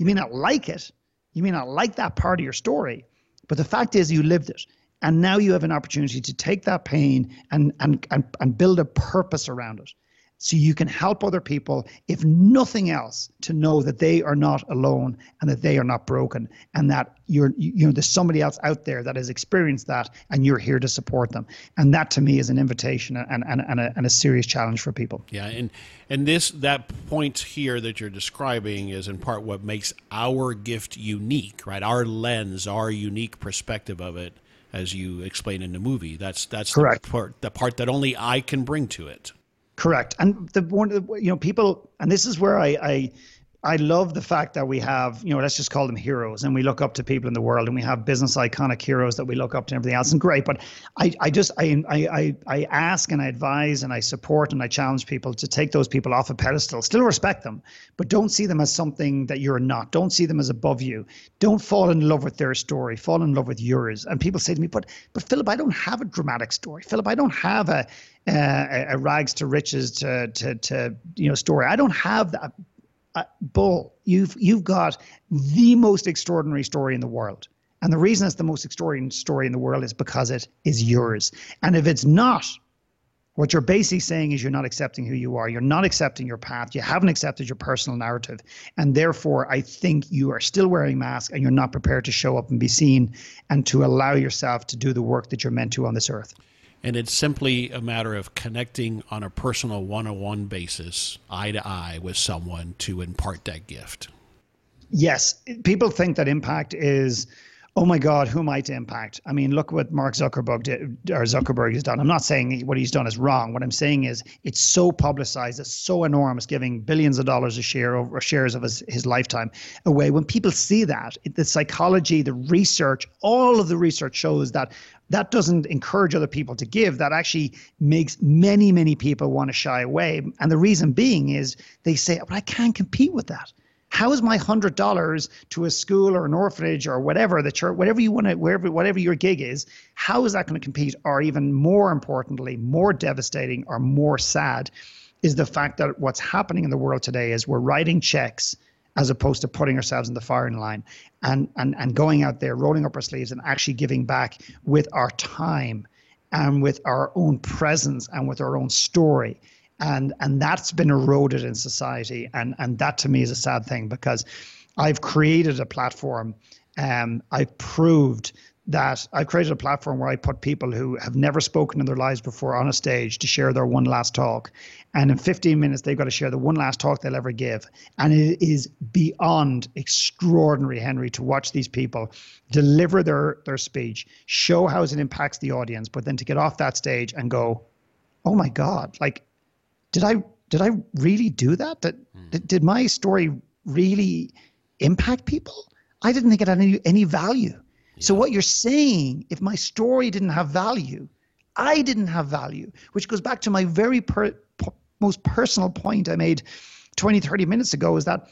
you may not like it, You may not like that part of your story, but the fact is you lived it. And now you have an opportunity to take that pain and, and, and, and build a purpose around it so you can help other people, if nothing else, to know that they are not alone and that they are not broken and that you're, you know, there's somebody else out there that has experienced that and you're here to support them. And that to me is an invitation and, and, and, a, and a serious challenge for people. Yeah. And, and this, that point here that you're describing is in part what makes our gift unique, right? Our lens, our unique perspective of it as you explain in the movie. That's that's Correct. the part the part that only I can bring to it. Correct. And the one, you know, people, and this is where I, I, I love the fact that we have, you know, let's just call them heroes, and we look up to people in the world, and we have business iconic heroes that we look up to, and everything else, and great. But I, I just, I, I, I ask and I advise and I support and I challenge people to take those people off a pedestal, still respect them, but don't see them as something that you're not. Don't see them as above you. Don't fall in love with their story. Fall in love with yours. And people say to me, but, but Philip, I don't have a dramatic story. Philip, I don't have a, uh, a rags to riches to, to, to you know story. I don't have that. Uh, bull, you've you've got the most extraordinary story in the world. And the reason it's the most extraordinary story in the world is because it is yours. And if it's not, what you're basically saying is you're not accepting who you are. You're not accepting your path. You haven't accepted your personal narrative. And therefore, I think you are still wearing masks and you're not prepared to show up and be seen and to allow yourself to do the work that you're meant to on this earth. And it's simply a matter of connecting on a personal one on one basis, eye to eye with someone to impart that gift. Yes. People think that impact is, oh my God, who am I to impact? I mean, look what Mark Zuckerberg did, or Zuckerberg has done. I'm not saying what he's done is wrong. What I'm saying is it's so publicized, it's so enormous, giving billions of dollars a share or shares of his, his lifetime away. When people see that, the psychology, the research, all of the research shows that that doesn't encourage other people to give. That actually makes many, many people want to shy away. And the reason being is they say, but I can't compete with that. How is my hundred dollars to a school or an orphanage or whatever the church, whatever you want to, wherever, whatever your gig is, how is that going to compete? Or even more importantly, more devastating or more sad, is the fact that what's happening in the world today is we're writing checks as opposed to putting ourselves in the firing line and, and, and going out there, rolling up our sleeves and actually giving back with our time and with our own presence and with our own story. And, and that's been eroded in society. And, and that to me is a sad thing because I've created a platform. Um, I've proved that I've created a platform where I put people who have never spoken in their lives before on a stage to share their one last talk. And in 15 minutes, they've got to share the one last talk they'll ever give. And it is beyond extraordinary, Henry, to watch these people deliver their, their speech, show how it impacts the audience, but then to get off that stage and go, oh my God, like, did I did I really do that? Did, mm. did, my story really impact people? I didn't think it had any, any value. So what you're saying, if my story didn't have value, I didn't have value, which goes back to my very per, most personal point I made 20, 30 minutes ago is that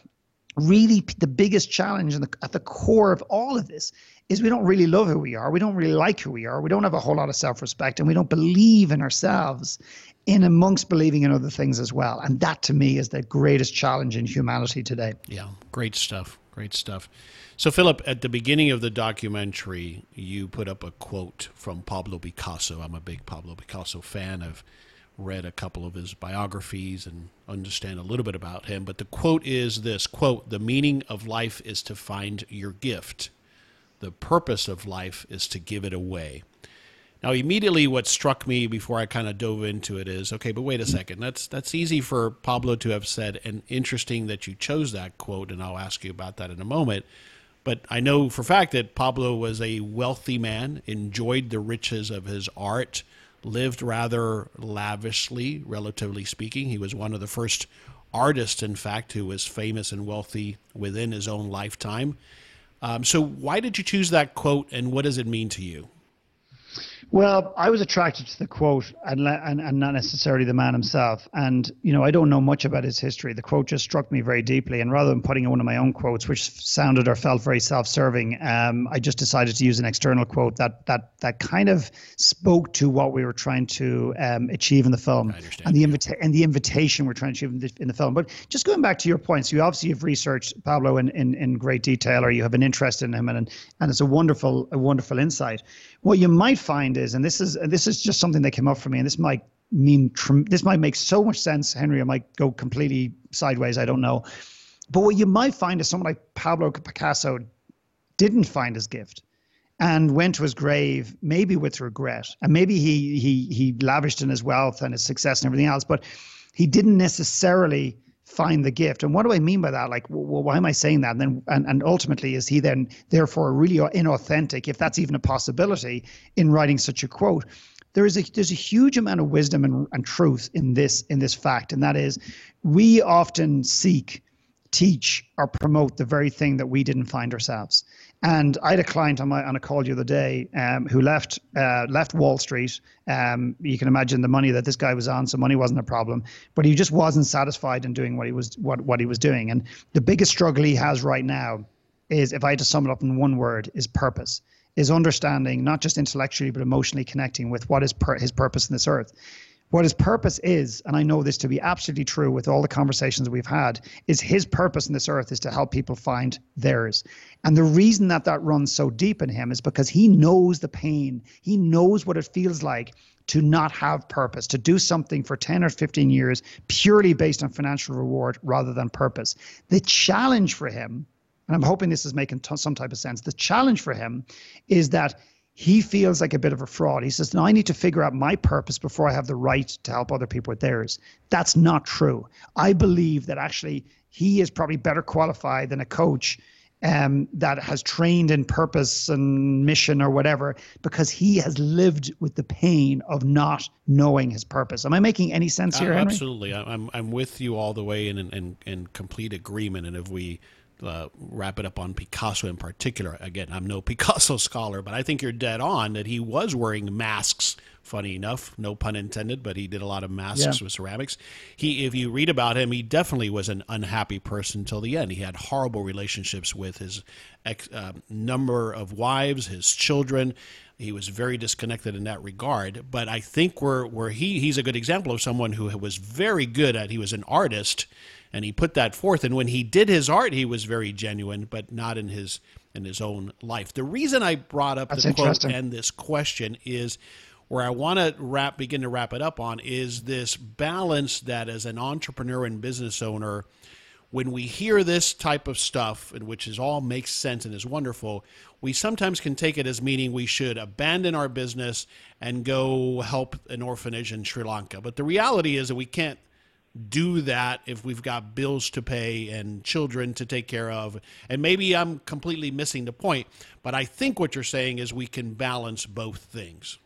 really the biggest challenge the, at the core of all of this is we don't really love who we are. We don't really like who we are. We don't have a whole lot of self respect and we don't believe in ourselves in amongst believing in other things as well. And that to me is the greatest challenge in humanity today. Yeah, great stuff. Great stuff. So, Philip, at the beginning of the documentary, you put up a quote from Pablo Picasso. I'm a big Pablo Picasso fan. I've read a couple of his biographies and understand a little bit about him. But the quote is this quote, the meaning of life is to find your gift. The purpose of life is to give it away. Now, immediately, what struck me before I kind of dove into it is, okay, but wait a second. That's that's easy for Pablo to have said, and interesting that you chose that quote, and I'll ask you about that in a moment. But I know for fact that Pablo was a wealthy man, enjoyed the riches of his art, lived rather lavishly, relatively speaking. He was one of the first artists, in fact, who was famous and wealthy within his own lifetime. Um, so, why did you choose that quote, and what does it mean to you? Well, I was attracted to the quote and, and, and not necessarily the man himself. And, you know, I don't know much about his history. The quote just struck me very deeply. And rather than putting in one of my own quotes, which sounded or felt very self-serving, um, I just decided to use an external quote that that that kind of spoke to what we were trying to um, achieve in the film and the invita- and the invitation we're trying to achieve in the, in the film. But just going back to your points, you obviously have researched Pablo in, in, in great detail, or you have an interest in him, and and it's a wonderful a wonderful insight. What you might find is, and this is this is just something that came up for me, and this might mean this might make so much sense, Henry. I might go completely sideways. I don't know, but what you might find is someone like Pablo Picasso didn't find his gift and went to his grave maybe with regret and maybe he he he lavished in his wealth and his success and everything else but he didn't necessarily find the gift. And what do I mean by that? Like, well, why am I saying that? And then, and, and ultimately, is he then therefore really inauthentic, if that's even a possibility, in writing such a quote? There is a there's a huge amount of wisdom and, and truth in this in this fact, and that is, we often seek teach or promote the very thing that we didn't find ourselves. And I had a client on my on a call the other day um, who left uh, left Wall Street. Um, you can imagine the money that this guy was on, so money wasn't a problem. But he just wasn't satisfied in doing what he was what what he was doing. And the biggest struggle he has right now is, if I had to sum it up in one word, is purpose. Is understanding not just intellectually but emotionally connecting with what is per- his purpose in this earth what his purpose is, and I know this to be absolutely true with all the conversations we've had, is his purpose in this earth is to help people find theirs. And the reason that that runs so deep in him is because he knows the pain. He knows what it feels like to not have purpose, to do something for 10 or 15 years purely based on financial reward rather than purpose. The challenge for him, and I'm hoping this is making t- some type of sense, the challenge for him is that he feels like a bit of a fraud. He says, "Now I need to figure out my purpose before I have the right to help other people with theirs." That's not true. I believe that actually he is probably better qualified than a coach um, that has trained in purpose and mission or whatever because he has lived with the pain of not knowing his purpose. Am I making any sense here? Uh, absolutely, I'm I'm with you all the way in in, in complete agreement. And if we uh, wrap it up on Picasso in particular. Again, I'm no Picasso scholar, but I think you're dead on that he was wearing masks. Funny enough, no pun intended, but he did a lot of masks yeah. with ceramics. He, if you read about him, he definitely was an unhappy person till the end. He had horrible relationships with his ex, uh, number of wives, his children. He was very disconnected in that regard. But I think where where he he's a good example of someone who was very good at. He was an artist and he put that forth. And when he did his art, he was very genuine, but not in his in his own life. The reason I brought up That's the quote and this question is where I want to wrap begin to wrap it up on is this balance that as an entrepreneur and business owner when we hear this type of stuff, and which is all makes sense and is wonderful, we sometimes can take it as meaning we should abandon our business and go help an orphanage in Sri Lanka. But the reality is that we can't do that if we've got bills to pay and children to take care of. And maybe I'm completely missing the point, but I think what you're saying is we can balance both things.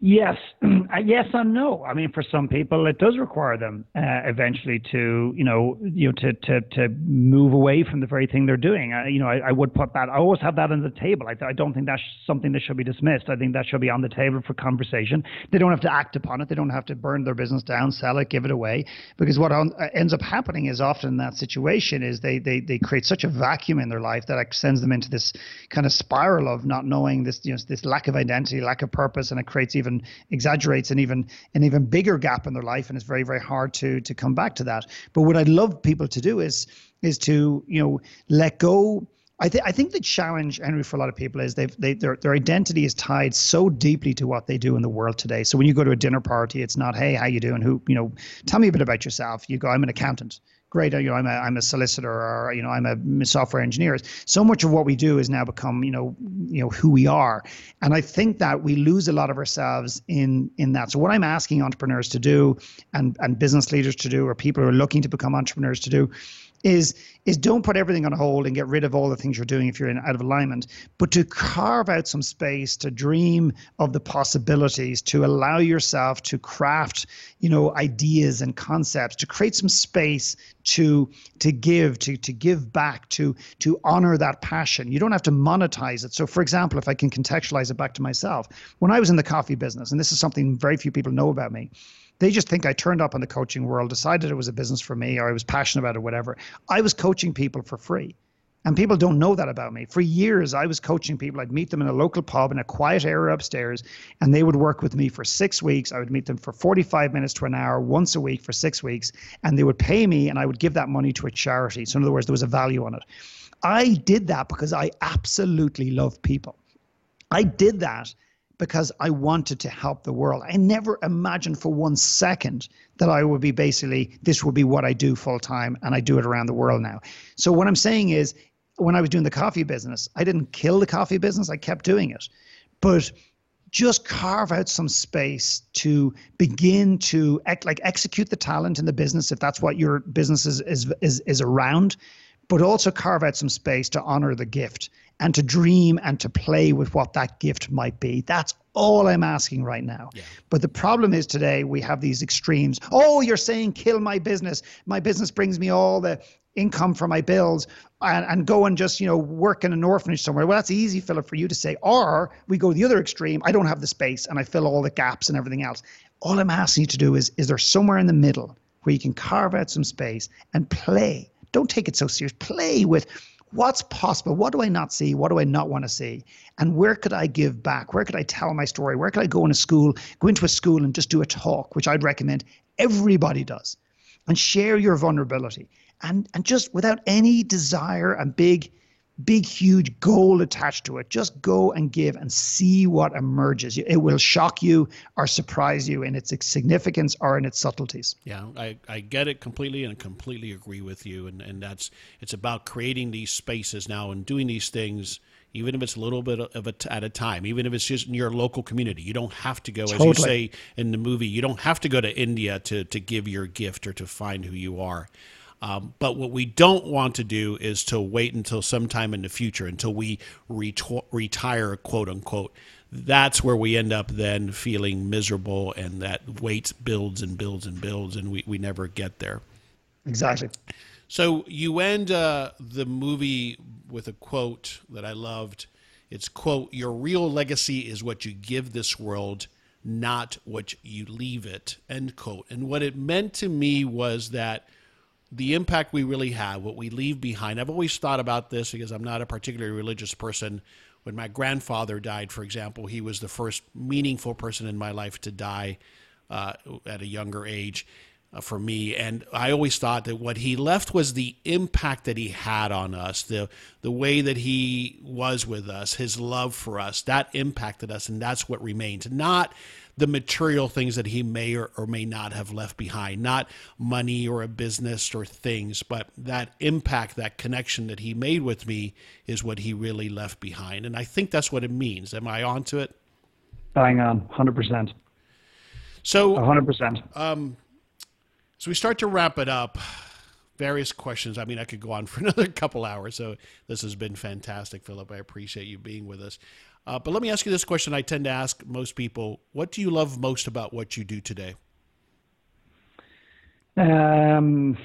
Yes, uh, yes and no. I mean, for some people, it does require them uh, eventually to, you know, you know, to to to move away from the very thing they're doing. Uh, you know, I, I, would put that. I always have that on the table. I, I don't think that's something that should be dismissed. I think that should be on the table for conversation. They don't have to act upon it. They don't have to burn their business down, sell it, give it away. Because what on, uh, ends up happening is often that situation is they they they create such a vacuum in their life that it sends them into this kind of spiral of not knowing this, you know, this lack of identity, lack of purpose, and it creates even even exaggerates an even an even bigger gap in their life, and it's very very hard to to come back to that. But what I'd love people to do is is to you know let go. I think I think the challenge, Henry, for a lot of people is they've they their their identity is tied so deeply to what they do in the world today. So when you go to a dinner party, it's not hey how you doing, who you know, tell me a bit about yourself. You go I'm an accountant great you know i'm a, I'm a solicitor or you know i'm a software engineer. So much of what we do is now become you know you know who we are. And i think that we lose a lot of ourselves in in that. So what i'm asking entrepreneurs to do and and business leaders to do or people who are looking to become entrepreneurs to do is is don't put everything on hold and get rid of all the things you're doing if you're in out of alignment, but to carve out some space to dream of the possibilities, to allow yourself to craft, you know, ideas and concepts, to create some space to to give, to to give back, to to honor that passion. You don't have to monetize it. So for example, if I can contextualize it back to myself, when I was in the coffee business, and this is something very few people know about me, they just think I turned up in the coaching world, decided it was a business for me, or I was passionate about it, whatever. I was coaching people for free. And people don't know that about me. For years, I was coaching people. I'd meet them in a local pub in a quiet area upstairs, and they would work with me for six weeks. I would meet them for 45 minutes to an hour once a week for six weeks, and they would pay me, and I would give that money to a charity. So, in other words, there was a value on it. I did that because I absolutely love people. I did that because I wanted to help the world. I never imagined for one second that I would be basically, this would be what I do full time, and I do it around the world now. So, what I'm saying is, when I was doing the coffee business, I didn't kill the coffee business, I kept doing it. But just carve out some space to begin to act, like execute the talent in the business if that's what your business is is is, is around but also carve out some space to honor the gift and to dream and to play with what that gift might be. That's all I'm asking right now. Yeah. But the problem is today we have these extremes. Oh, you're saying kill my business. My business brings me all the income for my bills and, and go and just, you know, work in an orphanage somewhere. Well, that's easy, Philip, for you to say. Or we go the other extreme. I don't have the space and I fill all the gaps and everything else. All I'm asking you to do is, is there somewhere in the middle where you can carve out some space and play? Don't take it so serious. Play with what's possible. What do i not see? What do i not want to see? And where could i give back? Where could i tell my story? Where could i go in a school go into a school and just do a talk which i'd recommend everybody does and share your vulnerability. And and just without any desire and big big, huge goal attached to it. Just go and give and see what emerges. It will shock you or surprise you in its significance or in its subtleties. Yeah, I, I get it completely and completely agree with you. And, and that's it's about creating these spaces now and doing these things. Even if it's a little bit of a t- at a time, even if it's just in your local community, you don't have to go, totally. as you say in the movie, you don't have to go to India to to give your gift or to find who you are. Um, but what we don't want to do is to wait until sometime in the future, until we retire, quote unquote. That's where we end up then feeling miserable, and that weight builds and builds and builds, and we, we never get there. Exactly. So you end uh, the movie with a quote that I loved. It's quote, "Your real legacy is what you give this world, not what you leave it." End quote. And what it meant to me was that the impact we really have, what we leave behind. I've always thought about this because I'm not a particularly religious person. When my grandfather died, for example, he was the first meaningful person in my life to die uh, at a younger age uh, for me. And I always thought that what he left was the impact that he had on us, the the way that he was with us, his love for us. That impacted us, and that's what remains. Not the material things that he may or, or may not have left behind, not money or a business or things, but that impact, that connection that he made with me is what he really left behind. And I think that's what it means. Am I onto it? Bang on, 100%. So, 100%. Um, so we start to wrap it up. Various questions. I mean, I could go on for another couple hours. So this has been fantastic, Philip. I appreciate you being with us. Uh, but let me ask you this question I tend to ask most people What do you love most about what you do today? Um,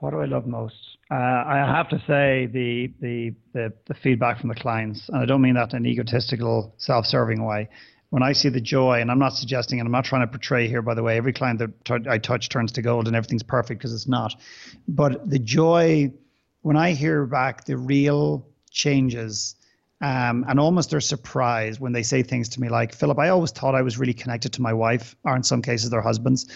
what do I love most? Uh, I have to say the, the, the the feedback from the clients, and I don't mean that in an egotistical, self-serving way. When I see the joy, and I'm not suggesting, and I'm not trying to portray here, by the way, every client that t- I touch turns to gold, and everything's perfect because it's not. But the joy, when I hear back the real changes um, and almost they're surprised when they say things to me like, Philip, I always thought I was really connected to my wife, or in some cases, their husbands.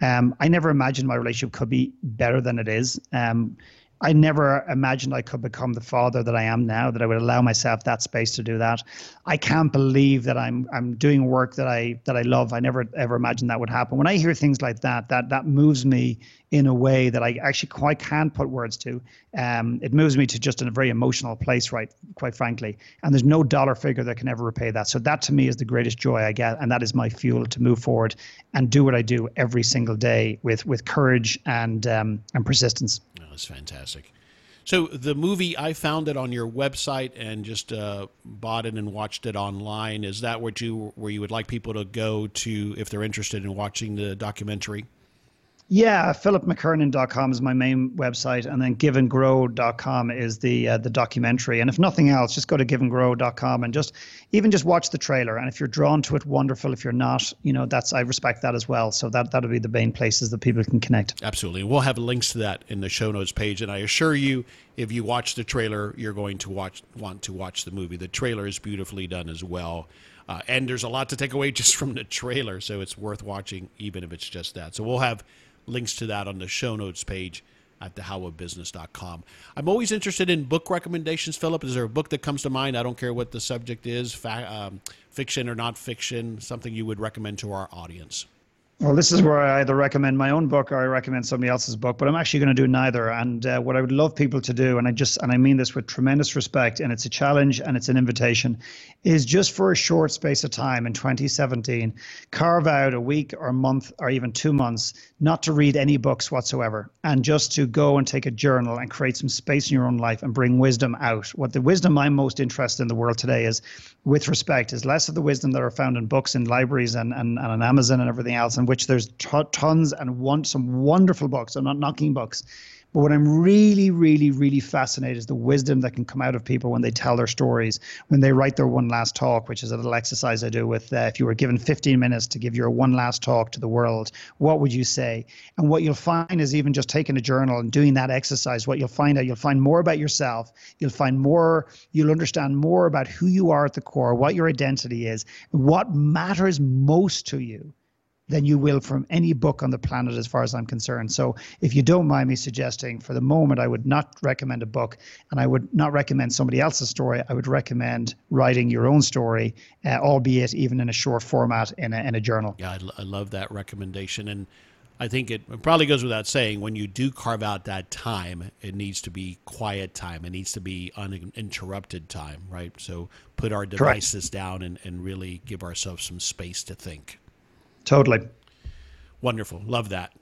Um, I never imagined my relationship could be better than it is. Um, I never imagined I could become the father that I am now, that I would allow myself that space to do that. I can't believe that I'm I'm doing work that I that I love. I never ever imagined that would happen. When I hear things like that, that that moves me in a way that I actually quite can't put words to. Um, it moves me to just in a very emotional place, right? Quite frankly, and there's no dollar figure that can ever repay that. So that to me is the greatest joy I get, and that is my fuel to move forward and do what I do every single day with with courage and um, and persistence. Oh, that's fantastic. So the movie, I found it on your website and just uh, bought it and watched it online. Is that what you where you would like people to go to if they're interested in watching the documentary? Yeah, philipmckernan.com is my main website, and then giveandgrow.com is the uh, the documentary. And if nothing else, just go to giveandgrow.com and just even just watch the trailer. And if you're drawn to it, wonderful. If you're not, you know, that's I respect that as well. So that that'll be the main places that people can connect. Absolutely, we'll have links to that in the show notes page. And I assure you, if you watch the trailer, you're going to watch want to watch the movie. The trailer is beautifully done as well. Uh, and there's a lot to take away just from the trailer, so it's worth watching, even if it's just that. So we'll have links to that on the show notes page at thehowofbusiness.com. I'm always interested in book recommendations, Philip. Is there a book that comes to mind? I don't care what the subject is, um, fiction or not fiction, something you would recommend to our audience. Well, this is where I either recommend my own book or I recommend somebody else's book, but I'm actually going to do neither. And uh, what I would love people to do, and I just and I mean this with tremendous respect, and it's a challenge and it's an invitation, is just for a short space of time in 2017, carve out a week or month or even two months not to read any books whatsoever, and just to go and take a journal and create some space in your own life and bring wisdom out. What the wisdom I'm most interested in the world today is, with respect, is less of the wisdom that are found in books in libraries and and, and on Amazon and everything else, in which there's t- tons and want some wonderful books. I'm not knocking books, but what I'm really, really, really fascinated is the wisdom that can come out of people when they tell their stories, when they write their one last talk, which is a little exercise I do with uh, if you were given 15 minutes to give your one last talk to the world, what would you say? And what you'll find is even just taking a journal and doing that exercise, what you'll find out, you'll find more about yourself. You'll find more, you'll understand more about who you are at the core, what your identity is, what matters most to you than you will from any book on the planet, as far as I'm concerned. So, if you don't mind me suggesting, for the moment, I would not recommend a book, and I would not recommend somebody else's story. I would recommend writing your own story, uh, albeit even in a short format in a, in a journal. Yeah, I, I love that recommendation, and I think it probably goes without saying when you do carve out that time, it needs to be quiet time. It needs to be uninterrupted time, right? So put our devices Correct. down and, and really give ourselves some space to think. Totally. Wonderful. Love that.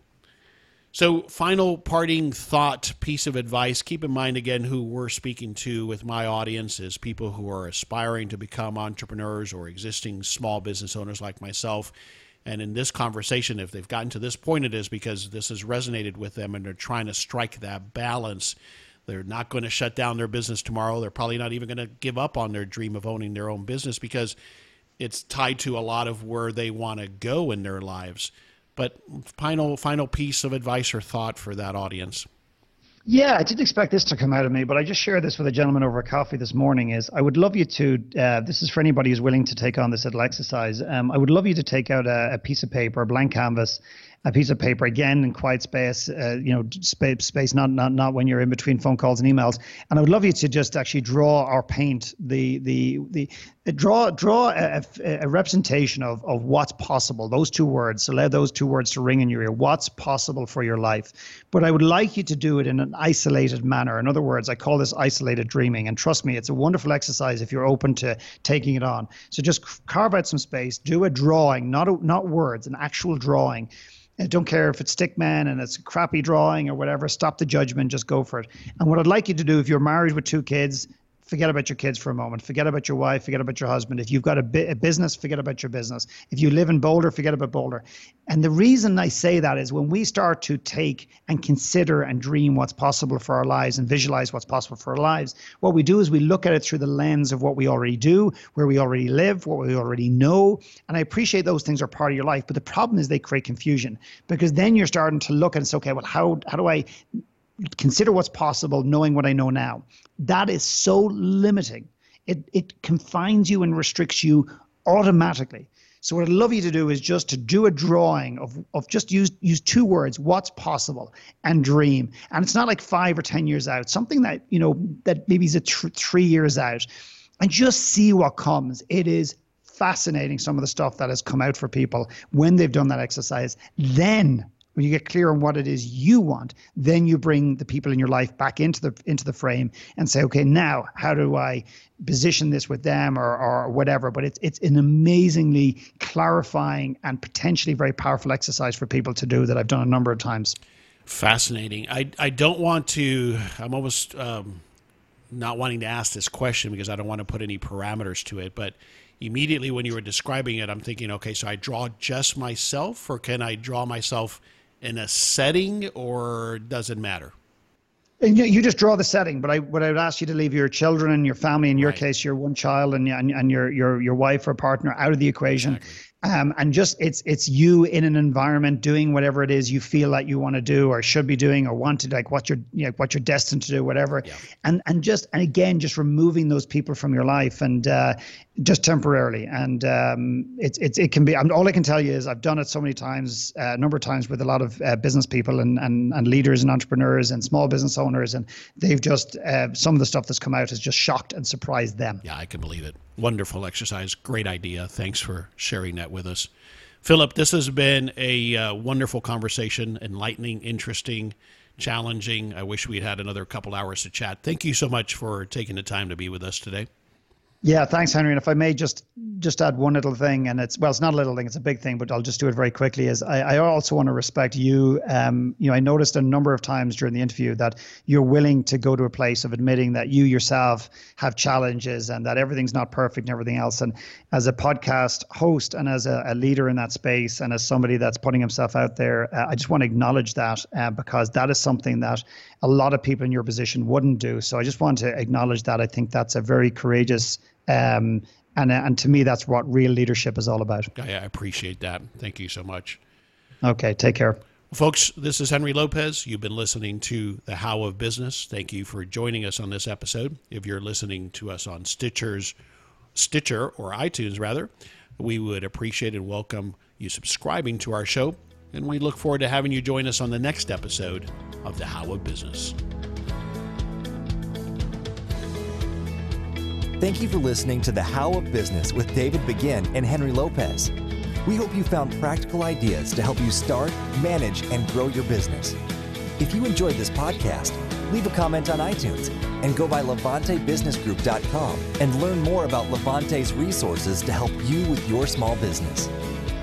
So, final parting thought, piece of advice. Keep in mind again who we're speaking to with my audience is people who are aspiring to become entrepreneurs or existing small business owners like myself. And in this conversation, if they've gotten to this point, it is because this has resonated with them and they're trying to strike that balance. They're not going to shut down their business tomorrow. They're probably not even going to give up on their dream of owning their own business because it's tied to a lot of where they want to go in their lives. But final final piece of advice or thought for that audience. Yeah, I didn't expect this to come out of me, but I just shared this with a gentleman over coffee this morning. Is I would love you to. Uh, this is for anybody who's willing to take on this little exercise. Um, I would love you to take out a, a piece of paper, a blank canvas, a piece of paper again in quiet space, uh, you know, space, space, not not not when you're in between phone calls and emails. And I would love you to just actually draw or paint the the the uh, draw draw a, a, representation of of what's possible. Those two words. Allow those two words to ring in your ear. What's possible for your life? But I would like you to do it in an isolated manner. In other words, I call this isolated dreaming. And trust me, it's a wonderful exercise if you're open to taking it on. So just carve out some space, do a drawing, not a, not words, an actual drawing Don't care if it's stickman and it's a crappy drawing or whatever. Stop the judgment. Just go for it. And what I'd like you to do, if you're married with two kids, forget about your kids for a moment. Forget about your wife. Forget about your husband. If you've got a, bi- a, business, forget about your business. If you live in Boulder, forget about Boulder. And the reason I say that is when we start to take and consider and dream what's possible for our lives and visualize what's possible for our lives, what we do is we look at it through the lens of what we already do, where we already live, what we already know. And I appreciate those things are part of your life. But the problem is they create confusion because then you're starting to look and say, okay, well, how, how do I consider what's possible knowing what I know now. That is so limiting. It, it confines you and restricts you automatically. So what I'd love you to do is just to do a drawing of, of just use use two words, what's possible and dream. And it's not like five or 10 years out, something that, you know, that maybe is a tr- three years out and just see what comes. It is fascinating some of the stuff that has come out for people when they've done that exercise. Then when you get clear on what it is you want then you bring the people in your life back into the into the frame and say okay now how do i position this with them or or whatever? But it's it's an amazingly clarifying and potentially very powerful exercise for people to do that i've done a number of times. Fascinating. I i don't want to i'm almost um, not wanting to ask this question because i don't want to put any parameters to it but immediately when you were describing it i'm thinking okay so i draw just myself or can i draw myself in a setting, or does it matter? And you, you just draw the setting, but I would I would ask you to leave your children and your family, in your right. case, your one child and, and and your your your wife or partner out of the equation. Exactly um, and just it's it's you in an environment doing whatever it is you feel like you want to do or should be doing or want to like what you're you know, what you're destined to do whatever yeah. and and just and again just removing those people from your life and uh, just temporarily and um, it's it's it can be I all I can tell you is I've done it so many times uh, a number of times with a lot of uh, business people and, and and leaders and entrepreneurs and small business owners and they've just uh, some of the stuff that's come out has just shocked and surprised them yeah I can believe it wonderful exercise great idea thanks for sharing that with us. Philip, this has been a uh, wonderful conversation, enlightening, interesting, challenging. I wish we'd had another couple hours to chat. Thank you so much for taking the time to be with us today. Yeah, thanks, Henry. And if I may just just add one little thing, and it's well, it's not a little thing; it's a big thing, but I'll just do it very quickly. Is I, I also want to respect you. Um, you know, I noticed a number of times during the interview that you're willing to go to a place of admitting that you yourself have challenges and that everything's not perfect and everything else. And as a podcast host and as a, a leader in that space and as somebody that's putting himself out there, uh, I just want to acknowledge that uh, because that is something that a lot of people in your position wouldn't do. So I just want to acknowledge that. I think that's a very courageous um, and and to me, that's what real leadership is all about. I appreciate that. Thank you so much. Okay, take care. Folks, this is Henry Lopez. You've been listening to The How of Business. Thank you for joining us on this episode. If you're listening to us on Stitcher's Stitcher or iTunes rather, we would appreciate and welcome you subscribing to our show. And we look forward to having you join us on the next episode of The How of Business. Thank you for listening to The How of Business with David Begin and Henry Lopez. We hope you found practical ideas to help you start, manage, and grow your business. If you enjoyed this podcast, leave a comment on iTunes and go by LevanteBusinessGroup.com and learn more about Levante's resources to help you with your small business.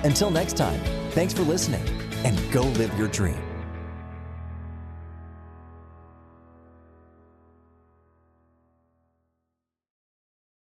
Until next time, thanks for listening and go live your dream.